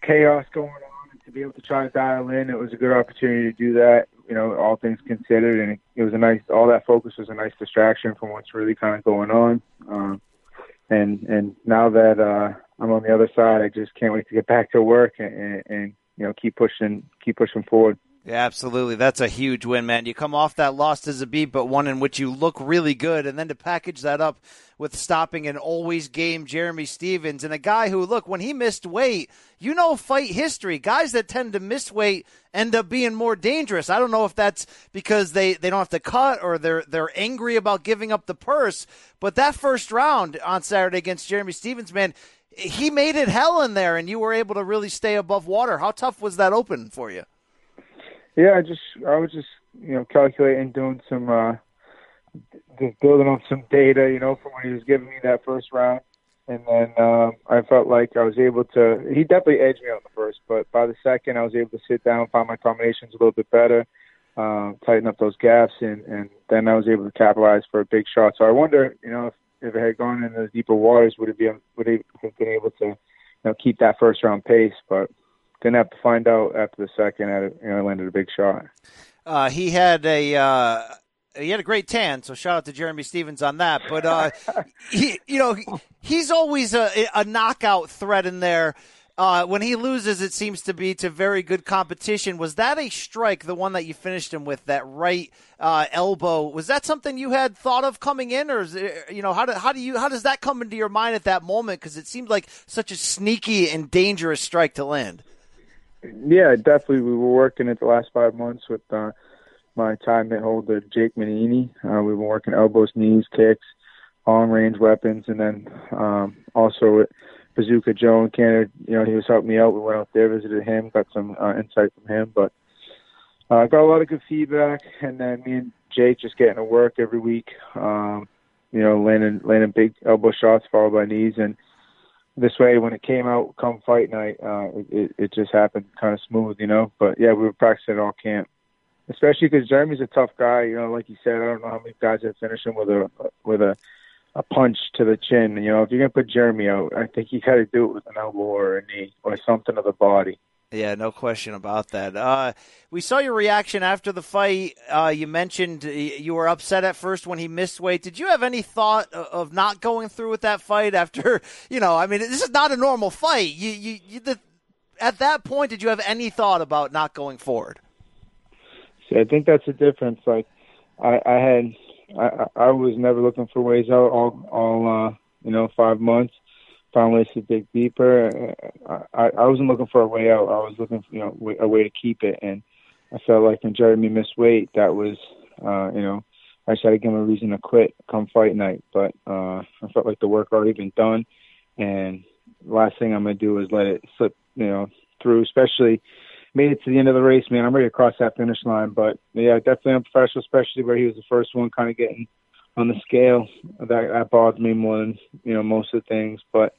Speaker 7: chaos going on, and to be able to try to dial in, it was a good opportunity to do that. You know, all things considered, and it, it was a nice. All that focus was a nice distraction from what's really kind of going on. Um, and and now that uh, I'm on the other side, I just can't wait to get back to work and, and, and you know keep pushing keep pushing forward.
Speaker 1: Yeah, absolutely. That's a huge win, man. You come off that loss to Zabit, but one in which you look really good, and then to package that up with stopping an always game Jeremy Stephens and a guy who, look, when he missed weight, you know, fight history. Guys that tend to miss weight end up being more dangerous. I don't know if that's because they, they don't have to cut or they're they're angry about giving up the purse, but that first round on Saturday against Jeremy Stephens, man, he made it hell in there, and you were able to really stay above water. How tough was that open for you?
Speaker 7: Yeah, I just I was just you know calculating, doing some uh just building up some data, you know, from when he was giving me that first round, and then um, I felt like I was able to. He definitely edged me on the first, but by the second, I was able to sit down, find my combinations a little bit better, um, tighten up those gaps, and and then I was able to capitalize for a big shot. So I wonder, you know, if, if it had gone into the deeper waters, would it be would it have been able to, you know, keep that first round pace? But didn't have to find out after the second. I you know, landed a big shot.
Speaker 1: Uh, he had a uh, he had a great tan, so shout out to Jeremy Stephens on that. But uh, he, you know, he, he's always a, a knockout threat in there. Uh, when he loses, it seems to be to very good competition. Was that a strike, the one that you finished him with, that right uh, elbow? Was that something you had thought of coming in, or it, you know how do how do you how does that come into your mind at that moment? Because it seemed like such a sneaky and dangerous strike to land.
Speaker 7: Yeah, definitely. We were working it the last five months with uh, my time mitt holder Jake Manini. Uh, we've been working elbows, knees, kicks, long range weapons, and then um, also with Bazooka Joe in Canada. You know, he was helping me out. We went out there, visited him, got some uh, insight from him, but uh, got a lot of good feedback. And then me and Jake just getting to work every week. Um, you know, landing landing big elbow shots followed by knees and this way when it came out come fight night uh it, it, just happened kind of smooth you know? But yeah we were practicing all camp. Especially because jeremy's a tough guy you know like you said i don't know how many guys have finished him with a with a a punch to the chin you know? If you're gonna put jeremy out i think you got to do it with an elbow or a knee or something to the body
Speaker 1: Yeah, no question about that. Uh, we saw your reaction after the fight. Uh, you mentioned you were upset at first when he missed weight. Did you have any thought of not going through with that fight after? You know, I mean, this is not a normal fight. You, you, you the, at that point, did you have any thought about not going forward?
Speaker 7: See, I think that's the difference. Like, I, I had, I, I was never looking for ways out all, all, uh, you know, five months found ways to dig deeper. I, I wasn't looking for a way out. I was looking for you know a way to keep it, and I felt like when Jeremy missed weight, that was uh, you know I just had to give him a reason to quit come fight night. But uh, I felt like the work already been done, and last thing I'm gonna do is let it slip you know through. Especially made it to the end of the race, man. I'm ready to cross that finish line. But yeah, definitely unprofessional, especially where he was the first one, kind of getting on the scale. That that bothered me more than you know most of the things, but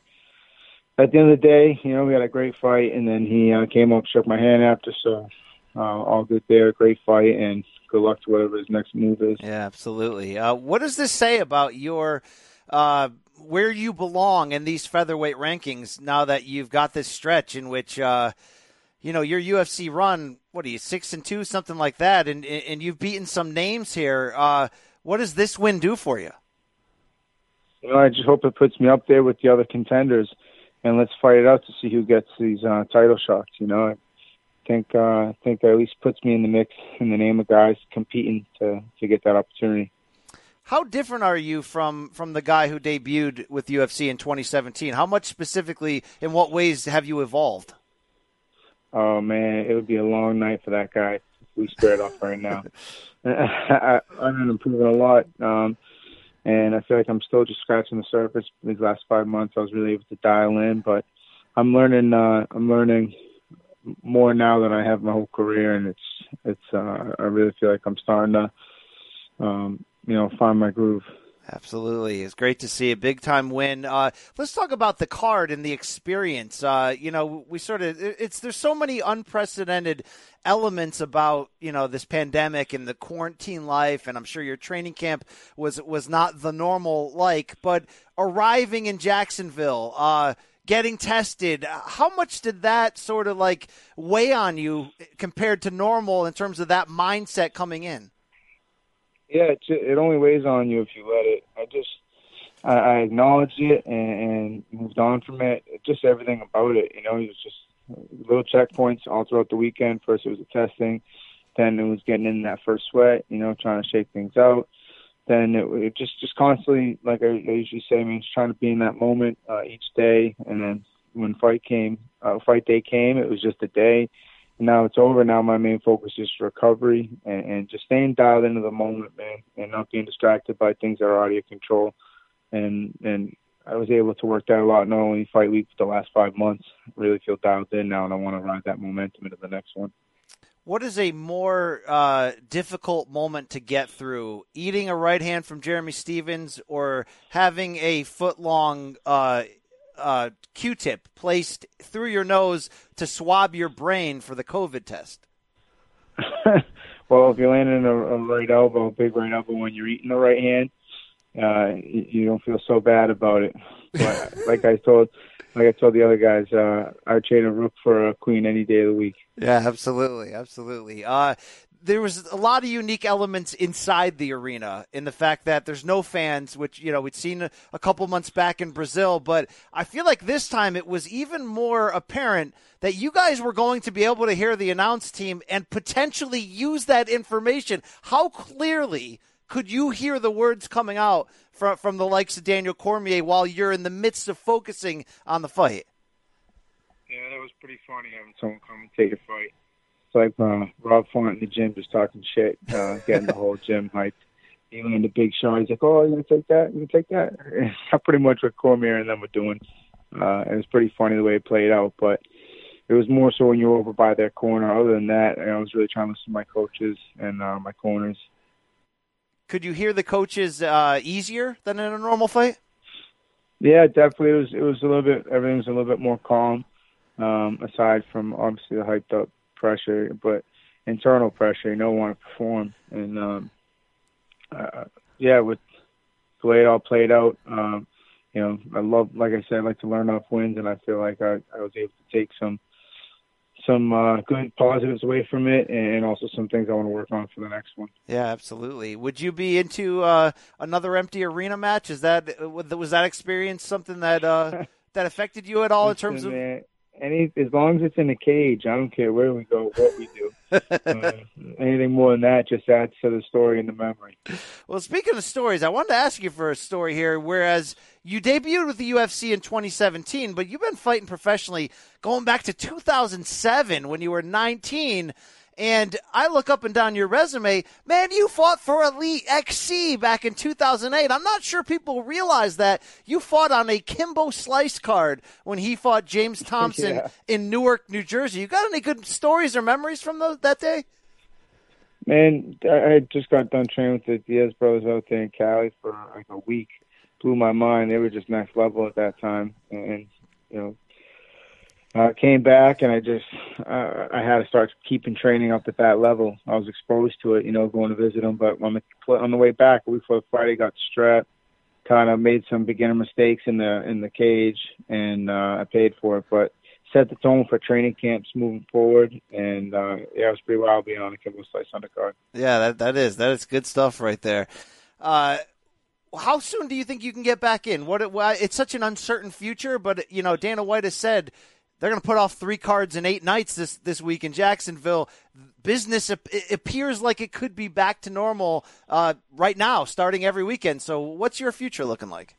Speaker 7: at the end of the day, you know, we had a great fight, and then he uh, came up, shook my hand after, so uh, all good there. Great fight, and good luck to whatever his next move is.
Speaker 1: Yeah, absolutely. Uh, what does this say about your uh, where you belong in these featherweight rankings now that you've got this stretch in which uh, you know your UFC run? What are you six and two, something like that, and and you've beaten some names here. Uh, what does this win do for you?
Speaker 7: You know, I just hope it puts me up there with the other contenders and let's fight it out to see who gets these uh, title shots. You know, I think uh, I think that at least puts me in the mix in the name of guys competing to to get that opportunity.
Speaker 1: How different are you from from the guy who debuted with UFC in 2017? How much specifically, in what ways have you evolved?
Speaker 7: Oh man, it would be a long night for that guy. we squared off right now. I, I've been improving a lot. Um, and I feel like I'm still just scratching the surface. These last five months, I was really able to dial in, but I'm learning. Uh, I'm learning more now than I have my whole career, and it's it's. Uh, I really feel like I'm starting to, um, you know, find my groove.
Speaker 1: Absolutely. It's great to see a big time win. Uh, let's talk about the card and the experience. Uh, you know, we sort of, it's, there's so many unprecedented elements about, you know, this pandemic and the quarantine life. And I'm sure your training camp was, was not the normal like, but arriving in Jacksonville, uh, getting tested, how much did that sort of like weigh on you compared to normal in terms of that mindset coming in?
Speaker 7: Yeah, it, it only weighs on you if you let it. I just I, I acknowledged it and, and moved on from it. Just everything about it, you know, it was just little checkpoints all throughout the weekend. First, it was the testing, then it was getting in that first sweat, you know, trying to shake things out. Then it, it just just constantly, like I, I usually say, I mean, just trying to be in that moment uh, each day. And then when fight came, uh, fight day came, it was just a day now it's over. Now my main focus is recovery and, and just staying dialed into the moment, man, and not being distracted by things that are out of your control. And and I was able to work that a lot, not only fight week but the last five months. Really feel dialed in now, and I want to ride that momentum into the next one.
Speaker 1: What is a more uh, difficult moment to get through? Eating a right hand from Jeremy Stephens or having a foot long uh, uh, Q-tip placed through your nose to swab your brain for the COVID test?
Speaker 7: well, if you land in a, a right elbow, a big right elbow, when you're eating the right hand, uh, you, you don't feel so bad about it. But like I told, like I told the other guys, uh, I'd trade a rook for a queen any day of the week.
Speaker 1: Yeah, absolutely, absolutely. Uh, there was a lot of unique elements inside the arena in the fact that there's no fans, which you know we'd seen a, couple months back in Brazil, but I feel like this time it was even more apparent that you guys were going to be able to hear the announce team and potentially use that information. How clearly could you hear the words coming out from from the likes of Daniel Cormier while you're in the midst of focusing on the fight?
Speaker 7: Yeah, that was pretty funny having someone commentate a fight like uh, Rob Font in the gym just talking shit, uh, getting the whole gym hyped. He landed a big shot. He's like, "Oh, you gonna take that? You gonna take that?" That's pretty much what Cormier and them were doing. Uh, it was pretty funny the way it played out, but it was more so when you were over by their corner. Other than that, I was really trying to listen to my coaches and uh, my corners.
Speaker 1: Could you hear the coaches uh, easier than in a normal fight?
Speaker 7: Yeah, definitely. It was. It was a little bit. Everything was a little bit more calm. Um, aside from obviously the hyped up pressure, but internal pressure. You don't want to perform, and um, uh, yeah, with the way it all played out, um, you know, I love, like I said, I like to learn off wins, and I feel like I, I was able to take some some uh, good positives away from it, and also some things I want to work on for the next one.
Speaker 1: Yeah, absolutely. Would you be into uh, another empty arena match? Is that was that experience something that uh, that affected you at all in terms of?
Speaker 7: Man, any as long as it's in a cage, I don't care where we go, what we do. uh, anything more than that just adds to the story and the memory.
Speaker 1: Well, speaking of stories, I wanted to ask you for a story here. Whereas you debuted with the UFC in 2017, but you've been fighting professionally going back to 2007 when you were 19. And I look up and down your resume, man, you fought for Elite XC back in 2008. I'm not sure people realize that. You fought on a Kimbo Slice card when he fought James Thompson
Speaker 7: Yeah.
Speaker 1: in Newark, New Jersey. You got any good stories or memories from those, that day?
Speaker 7: Man, I I just got done training with the Diaz brothers out there in Cali for like a week. Blew my mind. They were just next level at that time, and you know, I came back and I just uh, I had to start keeping training up at that level. I was exposed to it, you know, going to visit them. But on the on the way back, a week before Friday, got strapped. Kind of made some beginner mistakes in the in the cage, and uh, I paid for it. But set the tone for training camps moving forward, and uh, yeah, it was pretty wild being on the Kimbo Slice undercard.
Speaker 1: Yeah, that that is that is good stuff right there. Uh, how soon do you think you can get back in? What it, it's such an uncertain future, but you know Dana White has said they're going to put off three cards in eight nights this this week in Jacksonville. Business ap- appears like it could be back to normal uh, right now, starting every weekend. So, what's your future looking like?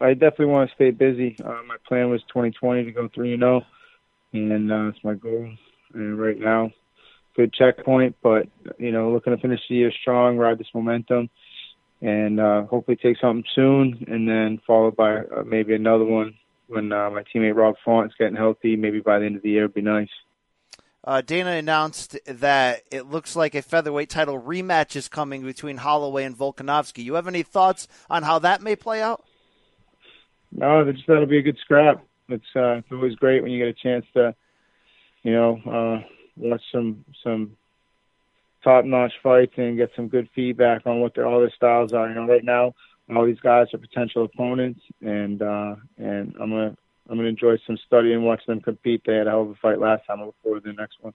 Speaker 7: I definitely want to stay busy. Uh, my plan was 2020 to go three and zero, and uh, it's my goal. And right now, good checkpoint, but you know, looking to finish the year strong, ride this momentum, and uh, hopefully take something soon, and then followed by uh, maybe another one when uh, my teammate Rob Font's getting healthy. Maybe by the end of the year, would be nice.
Speaker 1: Uh, Dana announced that it looks like a featherweight title rematch is coming between Holloway and Volkanovski. You have any thoughts on how that may play out?
Speaker 7: No, that just that'll be a good scrap. It's uh, it's always great when you get a chance to, you know, uh, watch some some top notch fights and get some good feedback on what their all their styles are. You know, right now all these guys are potential opponents, and uh, and I'm gonna I'm gonna enjoy some study and watch them compete. They had a hell of a fight last time. I look forward to the next one.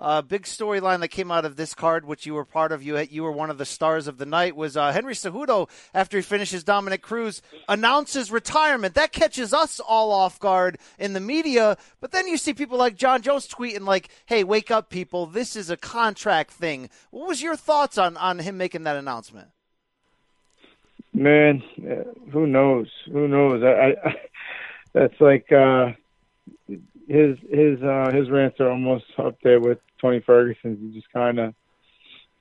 Speaker 1: Uh, big storyline that came out of this card, which you were part of. You you were one of the stars of the night. Was uh, Henry Cejudo after he finishes Dominick Cruz announces retirement. That catches us all off guard in the media. But then you see people like Jon Jones tweeting like, "Hey, wake up, people! This is a contract thing." What was your thoughts on on him making that announcement?
Speaker 7: Man, who knows? Who knows? I, I that's like uh, his his uh, his rants are almost up there with Tony Ferguson's. You just kind of,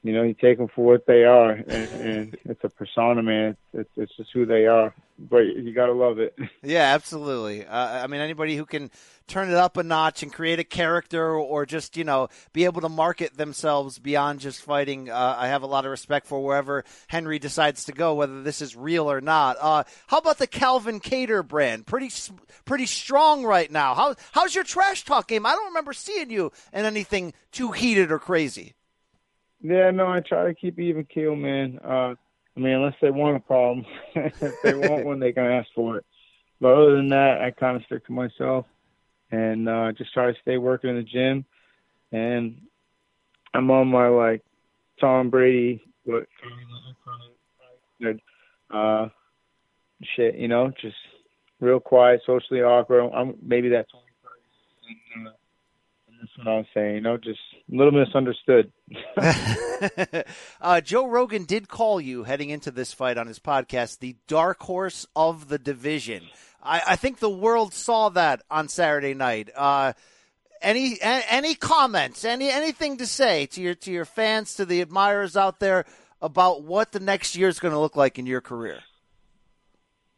Speaker 7: you know, you take them for what they are, and, and it's a persona, man. It's, it's just who they are. But you gotta love it.
Speaker 1: Yeah, absolutely. Uh, I mean, anybody who can turn it up a notch and create a character or just, you know, be able to market themselves beyond just fighting, uh, I have a lot of respect for wherever Henry decides to go, whether this is real or not. Uh, how about the Calvin Kattar brand? Pretty, pretty strong right now. How, how's your trash talk game? I don't remember seeing you in anything too heated or crazy.
Speaker 7: Yeah, no, I try to keep even keel, man. Uh, I mean, unless they want a problem, if they want one, they can ask for it. But other than that, I kind of stick to myself and uh, just try to stay working in the gym. And I'm on my like Tom Brady, what uh, shit, you know, just real quiet, socially awkward. I'm maybe that's uh, that's what I was saying, you know, just a little misunderstood.
Speaker 1: uh, Joe Rogan did call you heading into this fight on his podcast the dark horse of the division. I, I think the world saw that on Saturday night. Uh, any any comments? Any anything to say to your to your fans, to the admirers out there about what the next year is going to look like in your career?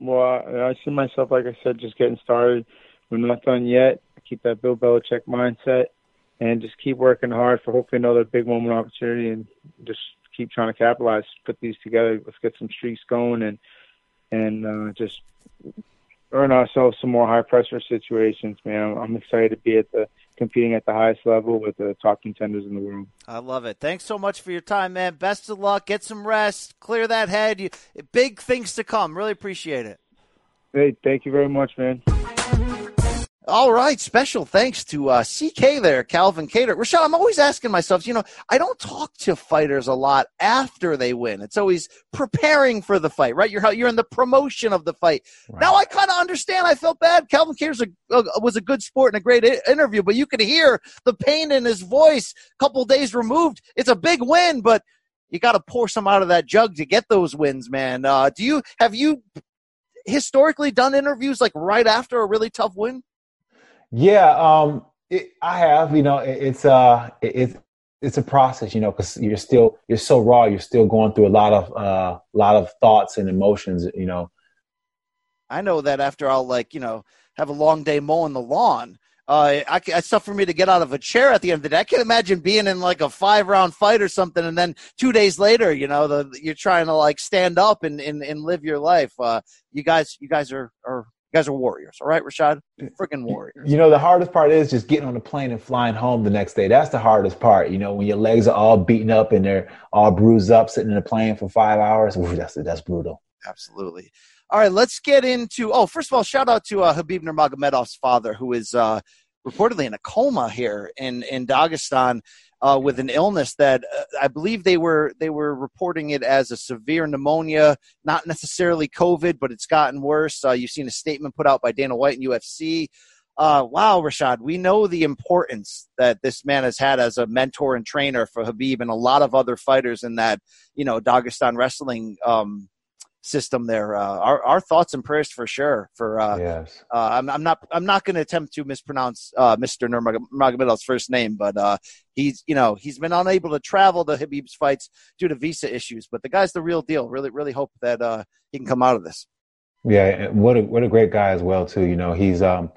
Speaker 7: Well, I I see myself, like I said, just getting started. We're not done yet. Keep that Bill Belichick mindset and just keep working hard for hopefully another big moment opportunity and just keep trying to capitalize, put these together. Let's get some streaks going and and uh, just earn ourselves some more high pressure situations, man. I'm excited to be at the competing at the highest level with the top contenders in the world.
Speaker 1: I love it. Thanks so much for your time, man. Best of luck. Get some rest. Clear that head. You, big things to come. Really appreciate it.
Speaker 7: Hey, thank you very much, man.
Speaker 1: All right, special thanks to uh, CK there, Calvin Kattar. Rashad, I'm always asking myself, you know, I don't talk to fighters a lot after they win. It's always preparing for the fight, right? You're you're in the promotion of the fight. Right. Now I kind of understand. I felt bad. Calvin a, was a good sport and a great I- interview, but you could hear the pain in his voice. A couple days removed, it's a big win, but you got to pour some out of that jug to get those wins, man. Uh, do you have you historically done interviews like right after a really tough win?
Speaker 2: Yeah, um, it, I have. You know, it, it's uh, it, it's it's a process. You know, because you're still you're so raw. You're still going through a lot of uh, lot of thoughts and emotions. You know.
Speaker 1: I know that after I'll like you know have a long day mowing the lawn. Uh, I, it's tough for me to get out of a chair at the end of the day. I can't imagine being in like a five round fight or something, and then two days later, you know, the, you're trying to like stand up and, and, and live your life. Uh, you guys, you guys are, are you guys are warriors, all right, Rashad? Freaking warriors.
Speaker 2: You know, the hardest part is just getting on the plane and flying home the next day. That's the hardest part. You know, when your legs are all beaten up and they're all bruised up, sitting in the plane for five hours. Ooh, that's that's brutal.
Speaker 1: Absolutely. All right, let's get into. Oh, first of all, shout out to uh, Khabib Nurmagomedov's father, who is uh, reportedly in a coma here in in Dagestan uh, with an illness that uh, I believe they were they were reporting it as a severe pneumonia, not necessarily COVID, but it's gotten worse. Uh, you've seen a statement put out by Dana White and UFC. Uh, wow, Rashad, we know the importance that this man has had as a mentor and trainer for Khabib and a lot of other fighters in that, you know, Dagestan wrestling um, system there. Uh, our, our thoughts and prayers for sure. For uh, yes, uh, I'm, I'm not I'm not going to attempt to mispronounce uh, Mr. Nurmagomedov's first name, but uh, he's you know he's been unable to travel to Khabib's fights due to visa issues. But the guy's the real deal. Really, really hope that uh, he can come out of this.
Speaker 2: Yeah, what a what a great guy as well too. You know, he's um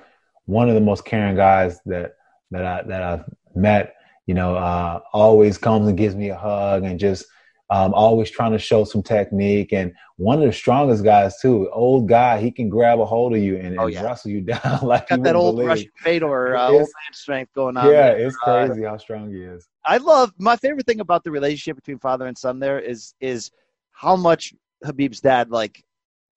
Speaker 2: one of the most caring guys that that I that I've met. You know, uh, always comes and gives me a hug and just um, always trying to show some technique and one of the strongest guys too. Old guy, he can grab a hold of you and, oh, yeah. wrestle you down like
Speaker 1: got that old believe. Russian Fedor uh, old man strength going on.
Speaker 2: Yeah, there. it's uh, crazy uh, how strong he is.
Speaker 1: I love my favorite thing about the relationship between father and son. There is is how much Khabib's dad like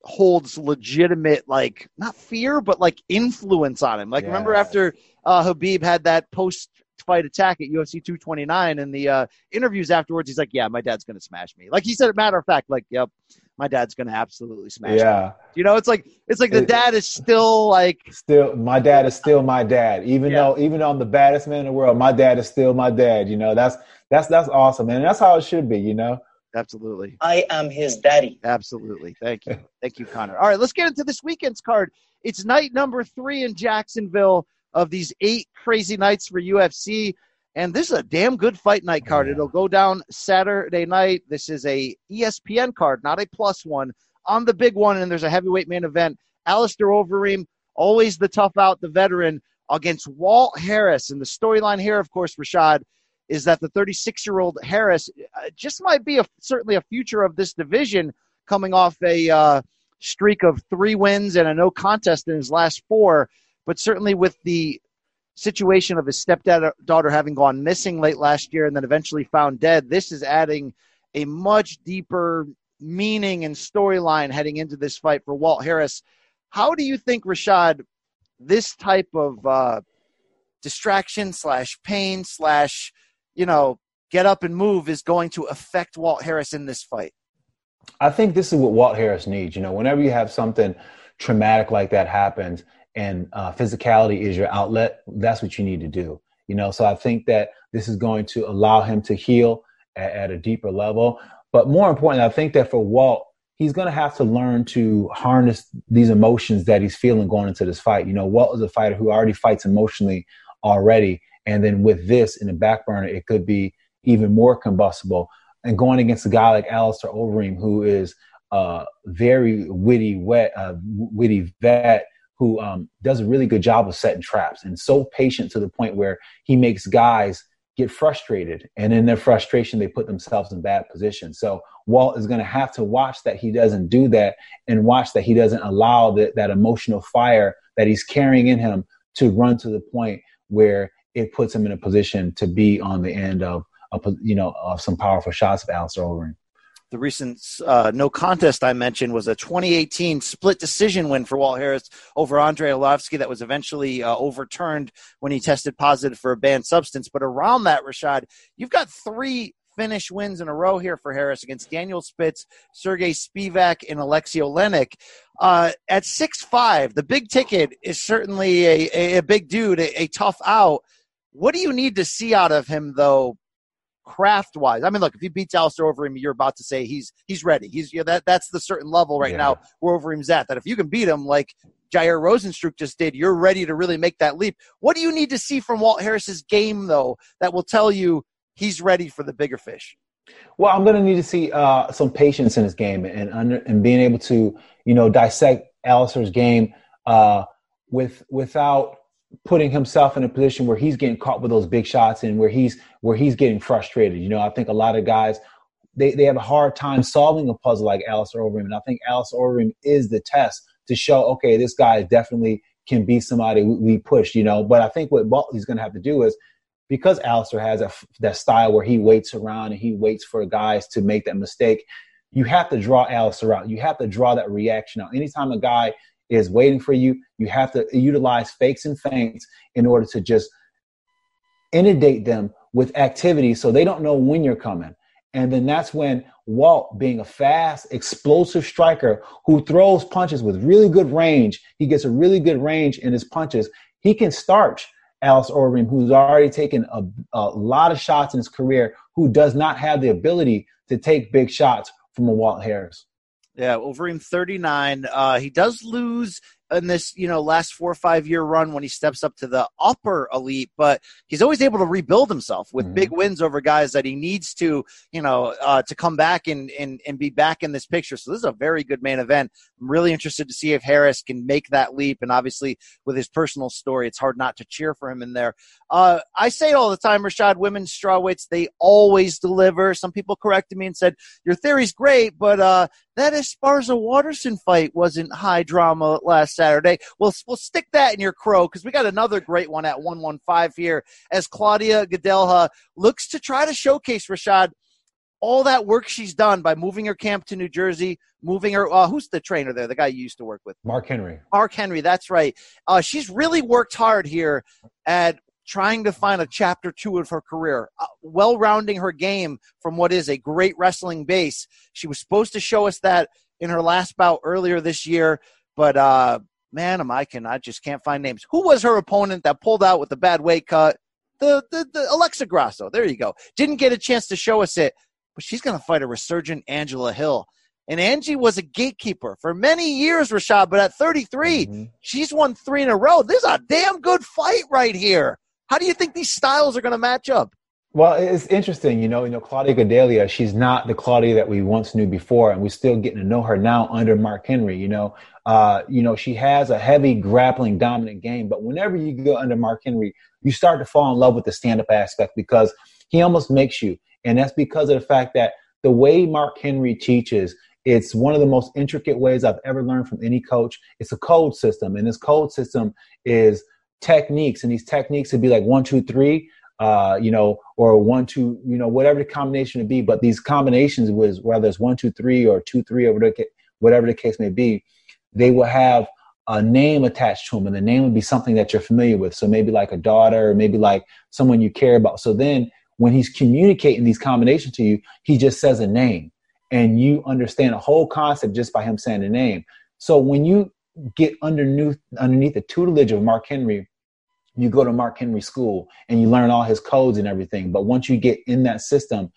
Speaker 1: holds legitimate like not fear but like influence on him. Like yes. remember after uh, Khabib had that post fight attack at UFC 229 and the uh, interviews afterwards, he's like, "Yeah, my dad's gonna smash me." Like he said, a matter of fact, like, "Yep, my dad's gonna absolutely smash yeah. me." You know, it's like it's like the dad is still like
Speaker 2: still my dad is still my dad, even yeah. though even though I'm the baddest man in the world, my dad is still my dad. You know, that's that's that's awesome, and that's how it should be. You know.
Speaker 1: Absolutely.
Speaker 5: I am his daddy.
Speaker 1: Absolutely. Thank you. Thank you, Connor. All right, let's get into this weekend's card. It's night number three in Jacksonville of these eight crazy nights for UFC. And this is a damn good fight night card. It'll go down Saturday night. This is a ESPN card, not a plus one. On the big one, and there's a heavyweight main event. Alistair Overeem, always the tough out, the veteran, against Walt Harris. And the storyline here, of course, Rashad, is that the 36 year old Harris uh, just might be a, certainly a future of this division coming off a uh, streak of three wins and a no contest in his last four but certainly with the situation of his stepdaughter having gone missing late last year and then eventually found dead, this is adding a much deeper meaning and storyline heading into this fight for Walt Harris. How do you think, Rashad, this type of uh, distraction slash pain slash, you know, get up and move is going to affect Walt Harris in this fight?
Speaker 2: I think this is what Walt Harris needs. You know, whenever you have something traumatic like that happens, and uh, physicality is your outlet, that's what you need to do. You know, so I think that this is going to allow him to heal at, at a deeper level. But more importantly, I think that for Walt, he's going to have to learn to harness these emotions that he's feeling going into this fight. You know, Walt is a fighter who already fights emotionally already. And then with this in the back burner, it could be even more combustible. And going against a guy like Alistair Overeem, who is a very witty, wet, uh, witty vet who um, does a really good job of setting traps and so patient to the point where he makes guys get frustrated and in their frustration they put themselves in bad positions so walt is going to have to watch that he doesn't do that and watch that he doesn't allow that, that emotional fire that he's carrying in him to run to the point where it puts him in a position to be on the end of, a, you know of some powerful shots of Alistair Overeem.
Speaker 1: The recent uh, no contest I mentioned was a 2018 split decision win for Walt Harris over Andrei Arlovski that was eventually uh, overturned when he tested positive for a banned substance. But around that, Rashad, you've got three finish wins in a row here for Harris against Daniel Spitz, Sergey Spivak, and Aleksei Oleinik. Uh, at six five, the big ticket is certainly a, a, a big dude, a, a tough out. What do you need to see out of him, though, craft wise. I mean, look, if he beats Alistair Overeem, you're about to say he's he's ready. He's you know, that that's the certain level right yeah. now where Overeem's at. That if you can beat him like Jair Rozenstruik just did, you're ready to really make that leap. What do you need to see from Walt Harris's game though that will tell you he's ready for the bigger fish?
Speaker 2: Well, I'm going to need to see uh, some patience in his game and under, and being able to you know dissect Alistair's game uh, with without putting himself in a position where he's getting caught with those big shots and where he's where he's getting frustrated. You know, I think a lot of guys they, they have a hard time solving a puzzle like Alistair Overeem. And I think Alistair Overeem is the test to show, okay, this guy definitely can be somebody we push, you know. But I think what Buckley's going to have to do is because Alistair has a, that style where he waits around and he waits for guys to make that mistake, you have to draw Alistair out. You have to draw that reaction out. Anytime a guy is waiting for you. You have to utilize fakes and feints in order to just inundate them with activity so they don't know when you're coming. And then that's when Walt, being a fast, explosive striker who throws punches with really good range, he gets a really good range in his punches. He can starch Alice Overeem, who's already taken a, a lot of shots in his career, who does not have the ability to take big shots from a Walt Harris.
Speaker 1: Yeah, Overeem 39. Uh, he does lose in this, you know, last four or five year run when he steps up to the upper elite, but he's always able to rebuild himself with mm-hmm. big wins over guys that he needs to, you know, uh, to come back and, and, and be back in this picture. So this is a very good main event. I'm really interested to see if Harris can make that leap. And obviously with his personal story, it's hard not to cheer for him in there. Uh, I say all the time, Rashad, women's strawweights, they always deliver. Some people corrected me and said, your theory's great, but, uh, that Esparza Waterson fight wasn't high drama last Saturday. We'll, we'll stick that in your crow because we got another great one at 115 here as Claudia Gadelha looks to try to showcase Rashad all that work she's done by moving her camp to New Jersey, moving her. Uh, who's the trainer there? The guy you used to work with,
Speaker 2: Mark Henry.
Speaker 1: Mark Henry, that's right. Uh, she's really worked hard here at trying to find a chapter two of her career, uh, well rounding her game from what is a great wrestling base. She was supposed to show us that in her last bout earlier this year, but uh, man, am I can I just can't find names. Who was her opponent that pulled out with the bad weight cut? The, the, the Alexa Grasso. There you go. Didn't get a chance to show us it, but she's going to fight a resurgent Angela Hill. And Angie was a gatekeeper for many years, Rashad, but at 33, mm-hmm. she's won three in a row. This is a damn good fight right here. How do you think these styles are going to match up?
Speaker 2: Well, it's interesting, you know. You know, Claudia Gadelha, she's not the Claudia that we once knew before, and we're still getting to know her now under Mark Henry. You know, uh, you know, she has a heavy grappling dominant game, but whenever you go under Mark Henry, you start to fall in love with the stand up aspect because he almost makes you, and that's because of the fact that the way Mark Henry teaches, it's one of the most intricate ways I've ever learned from any coach. It's a code system, and this code system is techniques, and these techniques would be like one, two, three, uh, you know, or one, two, you know, whatever the combination would be. But these combinations was whether it's one, two, three, or two, three, or whatever the case may be, they will have a name attached to them, and the name would be something that you're familiar with. So maybe like a daughter, or maybe like someone you care about. So then when he's communicating these combinations to you, he just says a name, and you understand a whole concept just by him saying a name. So when you get underneath underneath the tutelage of Mark Henry, you go to Mark Henry School and you learn all his codes and everything. But once you get in that system,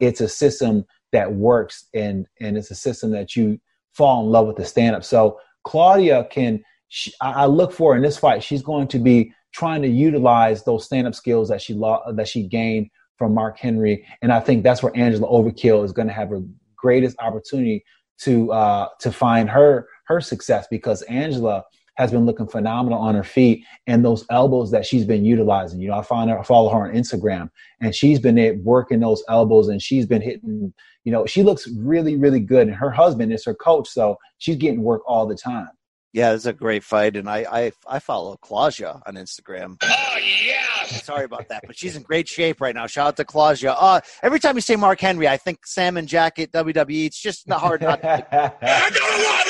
Speaker 2: it's a system that works and and it's a system that you fall in love with the stand up. So Claudia can she, I look for in this fight, she's going to be trying to utilize those stand up skills that she that she gained from Mark Henry, and I think that's where Angela Overkill is going to have her greatest opportunity to uh, to find her her success because Angela has been looking phenomenal on her feet and those elbows that she's been utilizing. You know, I find her, I follow her on Instagram and she's been working those elbows and she's been hitting, you know, she looks really, really good. And her husband is her coach. So she's getting work all the time.
Speaker 1: Yeah, it's a great fight, and I I, I follow Claudia on Instagram.
Speaker 4: Oh yeah.
Speaker 1: Sorry about that, but she's in great shape right now. Shout out to Claudia. Uh, every time you say Mark Henry, I think salmon jacket WWE. It's just not hard not. To
Speaker 4: I got a lot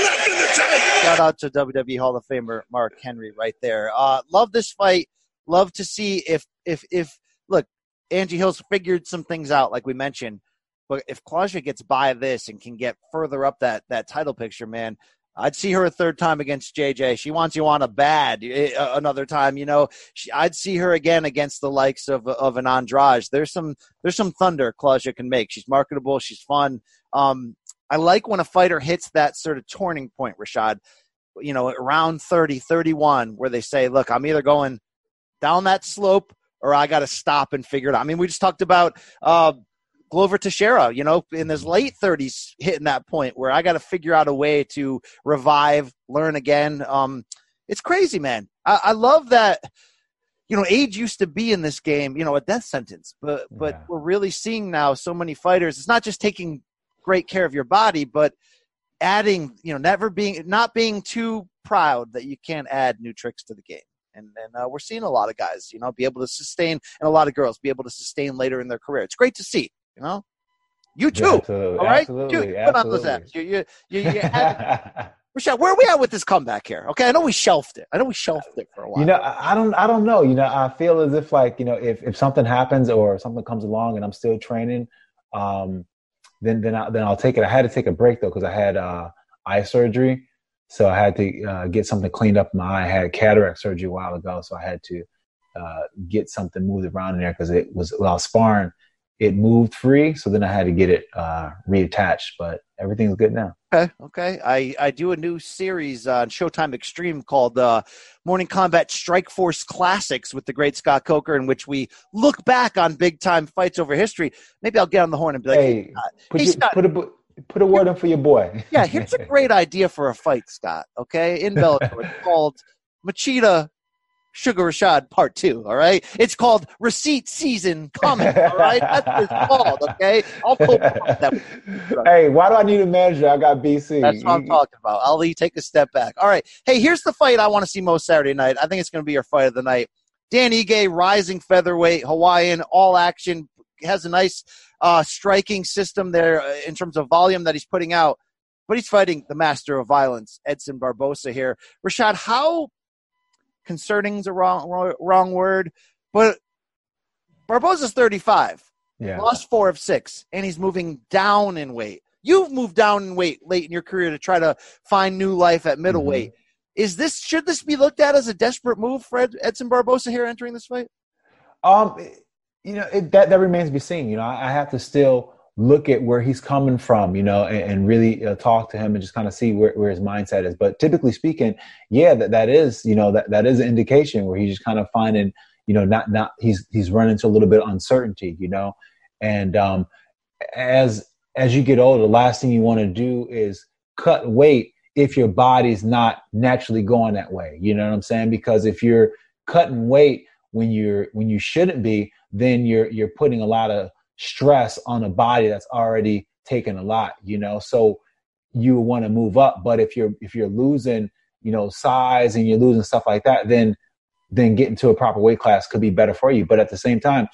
Speaker 1: Shout out to WWE Hall of Famer Mark Henry right there. Uh, love this fight. Love to see if if if look, Angie Hill's figured some things out, like we mentioned. But if Claudia gets by this and can get further up that that title picture, man, I'd see her a third time against JJ. She wants you on a bad uh, another time. You know, she, I'd see her again against the likes of of an Andrade. There's some there's some thunder Claudia can make. She's marketable. She's fun. Um, I like when a fighter hits that sort of turning point, Rashad. You know, around 30, 31, where they say, "Look, I'm either going down that slope or I got to stop and figure it out." I mean, we just talked about. Uh, Glover Teixeira, you know, in his late 30s, hitting that point where I got to figure out a way to revive, learn again. Um, it's crazy, man. I, I, love that. You know, age used to be in this game, you know, a death sentence, but but
Speaker 2: Yeah.
Speaker 1: we're really seeing now so many fighters. It's not just taking great care of your body, but adding, you know, never being not being too proud that you can't add new tricks to the game. And and uh, we're seeing a lot of guys, you know, be able to sustain, and a lot of girls be able to sustain later in their career. It's great to see. You know, you too.
Speaker 2: Yeah, absolutely.
Speaker 1: All right,
Speaker 2: Absolutely.
Speaker 1: Dude, put on those abs. You, you, you, you had, Rashad, where are we at with this comeback here? Okay, I know we shelved it. I know we shelved it for a while.
Speaker 2: You know, I I don't, I don't know. You know, I feel as if like, you know, if, if something happens or something comes along and I'm still training, um, then then I, then I'll take it. I had to take a break though because I had uh, eye surgery, so I had to uh, get something cleaned up in my eye. I had cataract surgery a while ago, so I had to uh, get something moved around in there because it was while was sparring, it moved free. So then I had to get it uh, reattached, but everything's good now.
Speaker 1: Okay, okay. I, I do a new series on Showtime Extreme called uh, Morning Combat Strike Force Classics with the great Scott Coker, in which we look back on big time fights over history. Maybe I'll get on the horn and be like, hey,
Speaker 2: hey,
Speaker 1: Scott,
Speaker 2: put,
Speaker 1: hey,
Speaker 2: your-
Speaker 1: Scott,
Speaker 2: put a put a word in for your boy.
Speaker 1: yeah, here's a great idea for a fight, Scott. Okay, in Bellator, it's called Machida Suga Rashad Part Two. All right, it's called Receipt Season Coming. All right, that's what it's called. Okay, I'll pull that.
Speaker 2: hey, why do I need a manager? I got BC.
Speaker 1: That's what I'm talking about. Ali, take a step back. All right. Hey, here's the fight I want to see most Saturday night. I think it's going to be your fight of the night. Dan Ige, rising featherweight, Hawaiian, all action, has a nice uh, striking system there uh, in terms of volume that he's putting out. But he's fighting the master of violence, Edson Barboza here. Rashad, how concerning is a wrong, wrong, wrong word, but Barboza's 35
Speaker 2: Yeah.
Speaker 1: lost four of six, and he's moving down in weight. You've moved down in weight late in your career to try to find new life at middleweight. Is this should this be looked at as a desperate move for Ed, Edson Barboza here entering this fight?
Speaker 2: Um, you know, it, that that remains to be seen. You know, I, I have to still look at where he's coming from. You know, and, and really uh, talk to him and just kind of see where, where his mindset is. But typically speaking, yeah, that that is you know that that is an indication where he's just kind of finding you know not not he's he's running into a little bit of uncertainty. You know, and um, as as you get older, the last thing you want to do is cut weight if your body's not naturally going that way. You know what I'm saying? Because if you're cutting weight when you're when you shouldn't be, then you're you're putting a lot of stress on a body that's already taken a lot. You know, so you want to move up. But if you're if you're losing, you know, size and you're losing stuff like that, then then getting to a proper weight class could be better for you. But at the same time,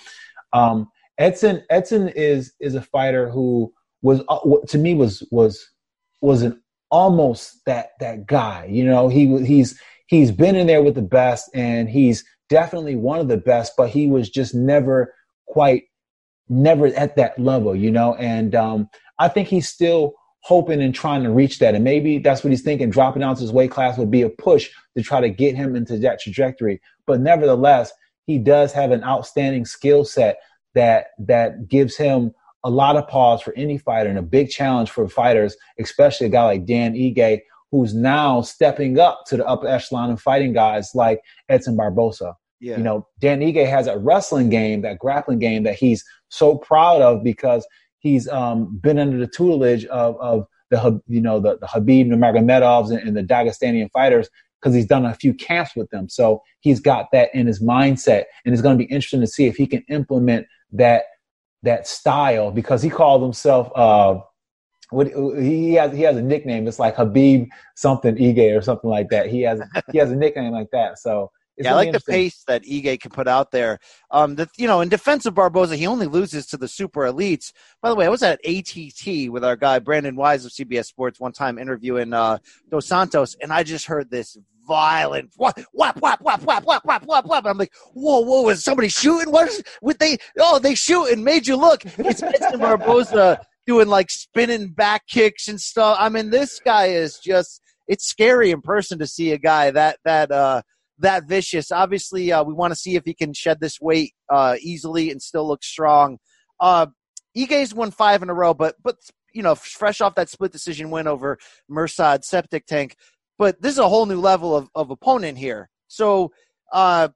Speaker 2: um, Edson Edson is is a fighter who was uh, to me was was was an almost that that guy. You know, he he's he's been in there with the best, and he's definitely one of the best. But he was just never quite never at that level. You know, and um, I think he's still hoping and trying to reach that. And maybe that's what he's thinking. Dropping to his weight class would be a push to try to get him into that trajectory. But nevertheless, he does have an outstanding skill set that that gives him a lot of pause for any fighter and a big challenge for fighters, especially a guy like Dan Ige, who's now stepping up to the upper echelon and fighting guys like Edson Barboza.
Speaker 1: Yeah.
Speaker 2: You know, Dan Ige has a wrestling game, that grappling game that he's so proud of because he's um, been under the tutelage of, of the you know the, the Khabib Nurmagomedovs and, and the Dagestanian fighters because he's done a few camps with them. So he's got that in his mindset, and it's going to be interesting to see if he can implement that that style because he called himself uh, what he has he has a nickname. It's like Habib something Ige or something like that. He has he has a nickname like that. So
Speaker 1: yeah, I like the pace that Ige can put out there. Um, that you know, in defense of Barboza, he only loses to the super elites. By the way, I was at ATT with our guy Brandon Wise of CBS Sports one time interviewing uh, Dos Santos, and I just heard this violent whap whap whap whap whap whap whap whap whap. I'm like, whoa, whoa, is somebody shooting? What is? Would they? Oh, they shooting? Made you look. It's Edson Barboza doing like spinning back kicks and stuff. I mean, this guy is just. It's scary in person to see a guy that that. uh that vicious. Obviously, uh, we want to see if he can shed this weight uh, easily and still look strong. Uh, Ige's won five in a row, but but you know, fresh off that split decision win over Mirsad Septic Tank. But this is a whole new level of, of opponent here. So, uh,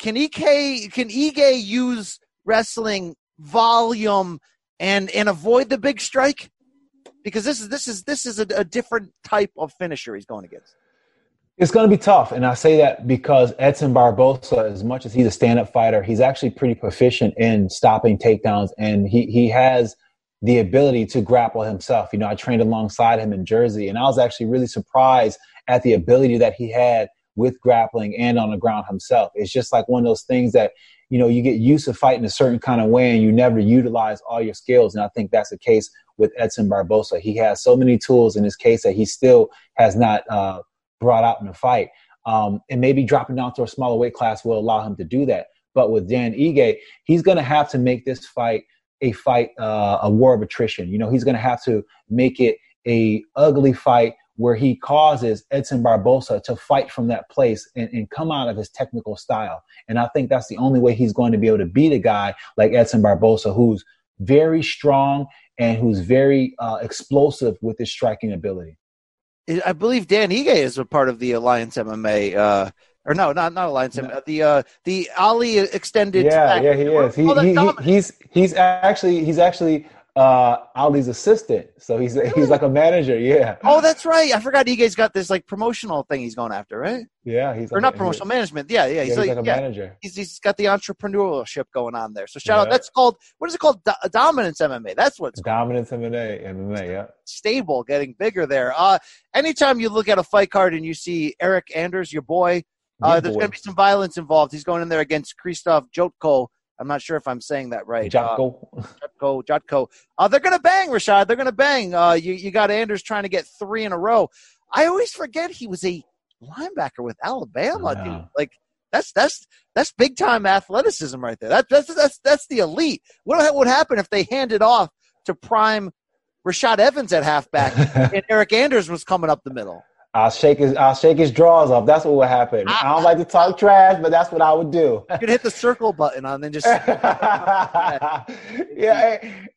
Speaker 1: can Ige can Ige use wrestling volume and and avoid the big strike? Because this is this is this is a, a different type of finisher he's going against.
Speaker 2: It's going to be tough. And I say that because Edson Barboza, as much as he's a stand up fighter, he's actually pretty proficient in stopping takedowns and he, he has the ability to grapple himself. You know, I trained alongside him in Jersey and I was actually really surprised at the ability that he had with grappling and on the ground himself. It's just like one of those things that, you know, you get used to fighting a certain kind of way and you never utilize all your skills. And I think that's the case with Edson Barboza. He has so many tools in his case that he still has not, uh, brought out in a fight. Um, and maybe dropping down to a smaller weight class will allow him to do that. But with Dan Ige, he's going to have to make this fight a fight, uh, a war of attrition. You know, he's going to have to make it a ugly fight where he causes Edson Barboza to fight from that place and, and, come out of his technical style. And I think that's the only way he's going to be able to beat a guy like Edson Barboza, who's very strong and who's very uh, explosive with his striking ability.
Speaker 1: I believe Dan Ige is a part of the Alliance MMA. Uh, or no, not not Alliance no. MMA. The uh, the Ali extended.
Speaker 2: Yeah, yeah, he is. He, he, he, he's he's actually he's actually uh, Ali's assistant. So he's really? he's like a manager. Yeah.
Speaker 1: Oh, that's right. I forgot Ige's got this like promotional thing he's going after, right?
Speaker 2: Yeah, he's
Speaker 1: or like, not promotional management. Yeah, yeah.
Speaker 2: He's, yeah, like, he's like, a yeah, manager.
Speaker 1: He's he's got the entrepreneurship going on there. So shout yeah. out. That's called what is it called? Do- Dominance MMA. That's what's
Speaker 2: Dominance called. MMA. MMA. Yeah.
Speaker 1: Stable, getting bigger there. Uh, anytime you look at a fight card and you see Eryk Anders, your boy, uh, there's going to be some violence involved. He's going in there against Krzysztof Jotko I'm not sure if I'm saying that right.
Speaker 2: Jotko.
Speaker 1: Uh, Jotko. Jotko. Uh, they're going to bang, Rashad. They're going to bang. Uh, you, you got Anders trying to get three in a row. I always forget he was a linebacker with Alabama, dude. Like, that's that's that's big time athleticism right there. That, that's that's that's the elite. What would happen if they handed off to prime Rashad Evans at halfback and Eryk Anders was coming up the middle?
Speaker 2: I'll shake his I'll shake his drawers off. That's what would happen. I, I don't like to talk trash, but that's what I would do.
Speaker 1: You could hit the circle button on, then just
Speaker 2: yeah.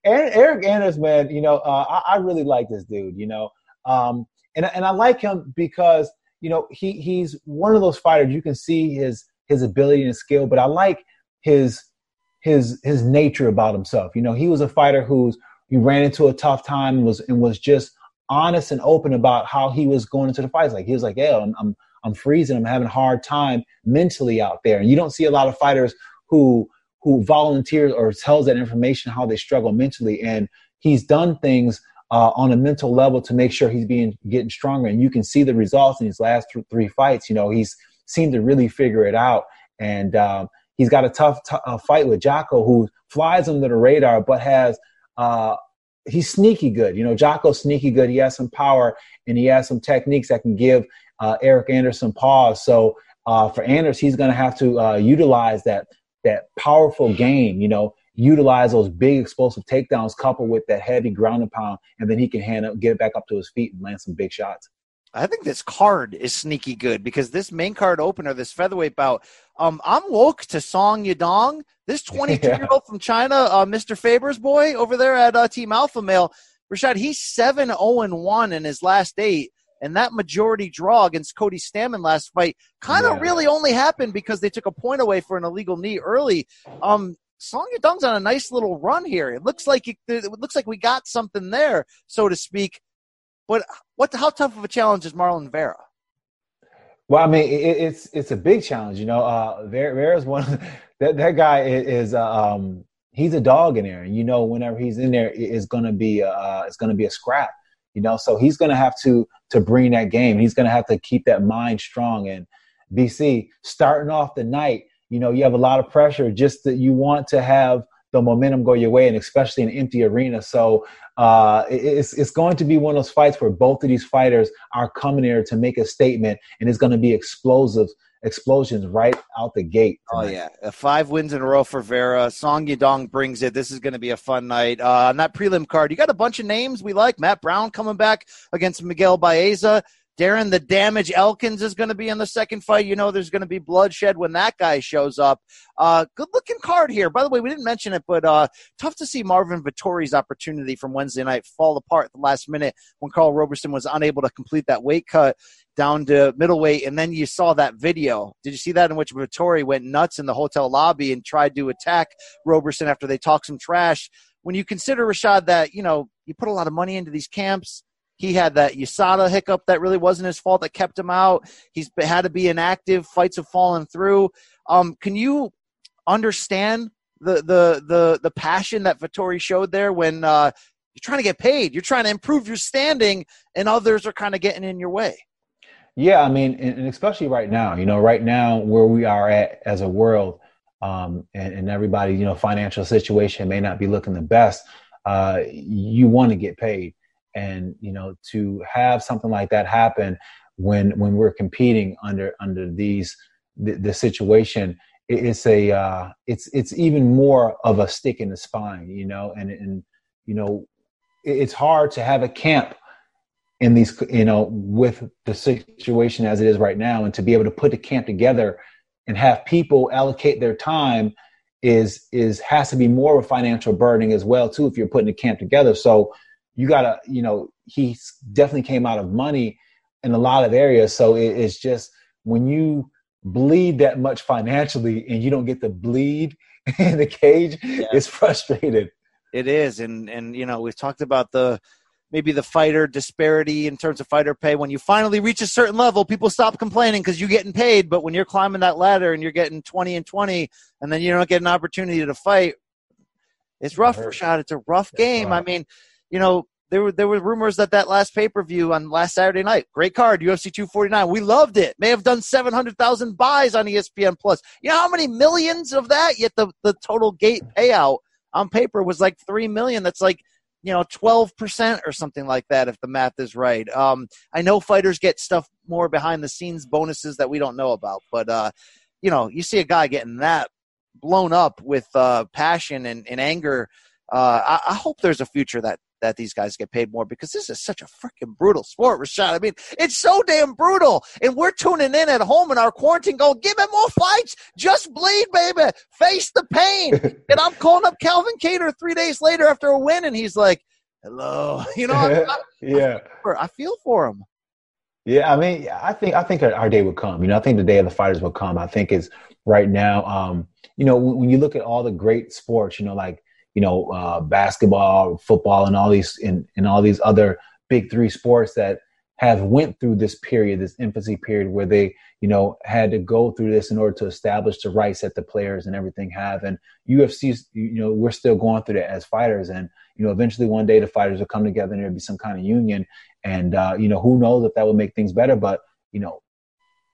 Speaker 2: And Eryk Anders, man, you know, uh, I, I, really like this dude. You know, um, and and I like him because you know he he's one of those fighters. You can see his his ability and skill, but I like his his his nature about himself. You know, he was a fighter who's he ran into a tough time and was and was just honest and open about how he was going into the fights. Like he was like, "Yeah, I'm, I'm I'm freezing. I'm having a hard time mentally out there." And you don't see a lot of fighters who who volunteers or tells that information how they struggle mentally. And he's done things uh, on a mental level to make sure he's being getting stronger. And you can see the results in his last th- three fights. You know, he's seemed to really figure it out. And um, he's got a tough t- uh, fight with Jotko, who flies under the radar, but has uh, he's sneaky good. You know, Jotko's sneaky good. He has some power and he has some techniques that can give uh, Eryk Anderson pause. So uh, for Anders, he's going to have to uh, utilize that that powerful game. You know, utilize those big explosive takedowns coupled with that heavy ground and pound, and then he can hand up, get back up to his feet and land some big shots.
Speaker 1: I think this card is sneaky good because this main card opener, this featherweight bout, um, I'm woke to Song Yadong. This 22 year old from China, uh, Mr. Faber's boy over there at uh, Team Alpha Male, Rashad, he's 7 0 1 in his last eight. And that majority draw against Cody Stamann last fight kind of yeah. really only happened because they took a point away for an illegal knee early. Um, Song Yadong's on a nice little run here. It looks like it, it looks like we got something there, so to speak. But what? How tough of a challenge is Marlon Vera?
Speaker 2: Well, I mean, it, it's it's a big challenge. You know, uh, Vera, Vera's one. that that guy is. Uh, um, he's a dog in there, and you know whenever he's in there, it's gonna be uh, it's gonna be a scrap. You know, so he's gonna have to to bring that game. He's gonna have to keep that mind strong. And BC starting off the night, you know, you have a lot of pressure. Just that you want to have the momentum go your way, and especially an empty arena. So uh, it's it's going to be one of those fights where both of these fighters are coming here to make a statement, and it's going to be explosive explosions right out the gate.
Speaker 1: Tonight. Oh yeah, uh, five wins in a row for Vera. Song Yadong brings it. This is going to be a fun night. Uh, on that prelim card, you got a bunch of names we like. Matt Brown coming back against Miguel Baeza. Darren the Damage Elkins is going to be in the second fight. You know, there's going to be bloodshed when that guy shows up. Uh, good looking card here. By the way, we didn't mention it, but uh, tough to see Marvin Vettori's opportunity from Wednesday night fall apart at the last minute when Karl Roberson was unable to complete that weight cut down to middleweight. And then you saw that video. Did you see that in which Vittori went nuts in the hotel lobby and tried to attack Roberson after they talked some trash? When you consider, Rashad, that, you know, you put a lot of money into these camps he had that USADA hiccup that really wasn't his fault that kept him out. He's had to be inactive. Fights have fallen through. Um, can you understand the the the the passion that Vettori showed there when uh, you're trying to get paid, you're trying to improve your standing, and others are kind of getting in your way?
Speaker 2: Yeah, I mean, and especially right now, you know, right now where we are at as a world, um, and, and everybody, you know, financial situation may not be looking the best. Uh, you want to get paid and you know to have something like that happen when when we're competing under under these the, the situation it's a uh, it's it's even more of a stick in the spine you know and and you know it's hard to have a camp in these you know with the situation as it is right now and to be able to put the camp together and have people allocate their time is is has to be more of a financial burden as well too if you're putting a camp together. So you gotta, you know, he definitely came out of money in a lot of areas. So it, it's just when you bleed that much financially and you don't get to bleed in the cage, yeah. it's frustrated.
Speaker 1: It is, and and you know we've talked about the maybe the fighter disparity in terms of fighter pay. When you finally reach a certain level, people stop complaining because you're getting paid. But when you're climbing that ladder and you're getting 20 and 20, and then you don't get an opportunity to fight, it's rough, Rashad. It's a rough game. I mean, you know, there were there were rumors that that last pay per view on last Saturday night, great card, UFC 249. We loved it. May have done 700,000 buys on ESPN Plus. You know how many millions of that? Yet the the total gate payout on paper was like three million. That's like you know 12% or something like that if the math is right. Um, I know fighters get stuff more behind the scenes bonuses that we don't know about, but uh, you know you see a guy getting that blown up with uh, passion and, and anger. Uh, I, I, hope there's a future that that these guys get paid more because this is such a freaking brutal sport, Rashad. I mean, it's so damn brutal. And we're tuning in at home in our quarantine going, give him more fights. Just bleed, baby. Face the pain. and I'm calling up Calvin Kattar three days later after a win, and he's like, hello. You know, I, I,
Speaker 2: yeah.
Speaker 1: I feel for him.
Speaker 2: Yeah, I mean, I think I think our day would come. You know, I think the day of the fighters will come. I think is right now. Um, you know, when you look at all the great sports, you know, like you know, uh, basketball, football, and all these and, and all these other big three sports that have went through this period, this infancy period where they, you know, had to go through this in order to establish the rights that the players and everything have. And UFC, you know, we're still going through that as fighters. And, you know, eventually one day the fighters will come together and there'll be some kind of union. And, uh, you know, who knows if that will make things better. But, you know,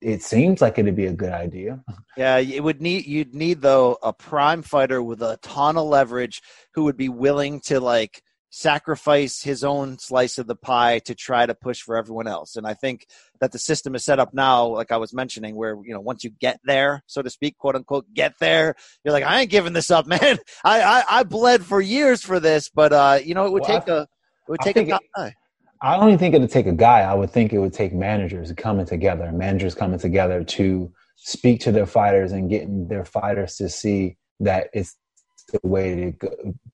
Speaker 2: it seems like it'd be a good idea.
Speaker 1: Yeah, it would need you'd need though a prime fighter with a ton of leverage who would be willing to like sacrifice his own slice of the pie to try to push for everyone else. And I think that the system is set up now, like I was mentioning, where you know once you get there, so to speak, quote unquote, get there, you're like, I ain't giving this up, man. I I, I bled for years for this, but uh, you know, it would well, take I, a it would take a
Speaker 2: guy. I don't even think it would take a guy. I would think it would take managers coming together, managers coming together to speak to their fighters and getting their fighters to see that it's the way to go,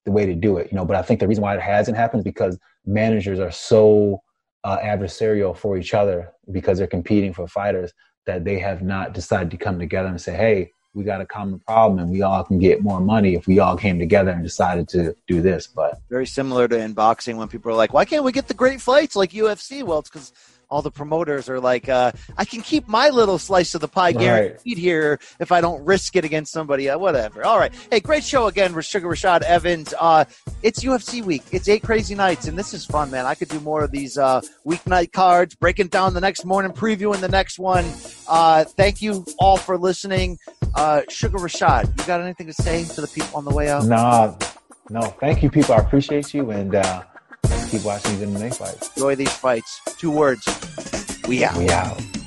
Speaker 2: the way to do it. You know, but I think the reason why it hasn't happened is because managers are so uh, adversarial for each other because they're competing for fighters that they have not decided to come together and say, "Hey, we got a common problem and we all can get more money if we all came together and decided to do this. But
Speaker 1: very similar to in boxing when people are like, why can't we get the great fights like UFC? Well, it's because all the promoters are like, uh, I can keep my little slice of the pie guaranteed here if I don't risk it against somebody. Uh, whatever. All right. Hey, great show again with Suga Rashad Evans. Uh, it's UFC week. It's eight crazy nights, and this is fun, man. I could do more of these uh, weeknight cards, breaking down the next morning, previewing the next one. Uh, thank you all for listening. Uh, Suga Rashad, you got anything to say to the people on the way out?
Speaker 2: Nah, no. Thank you, people. I appreciate you, and uh, keep watching these MMA fights.
Speaker 1: Enjoy these fights. Two words. We out.
Speaker 2: We out.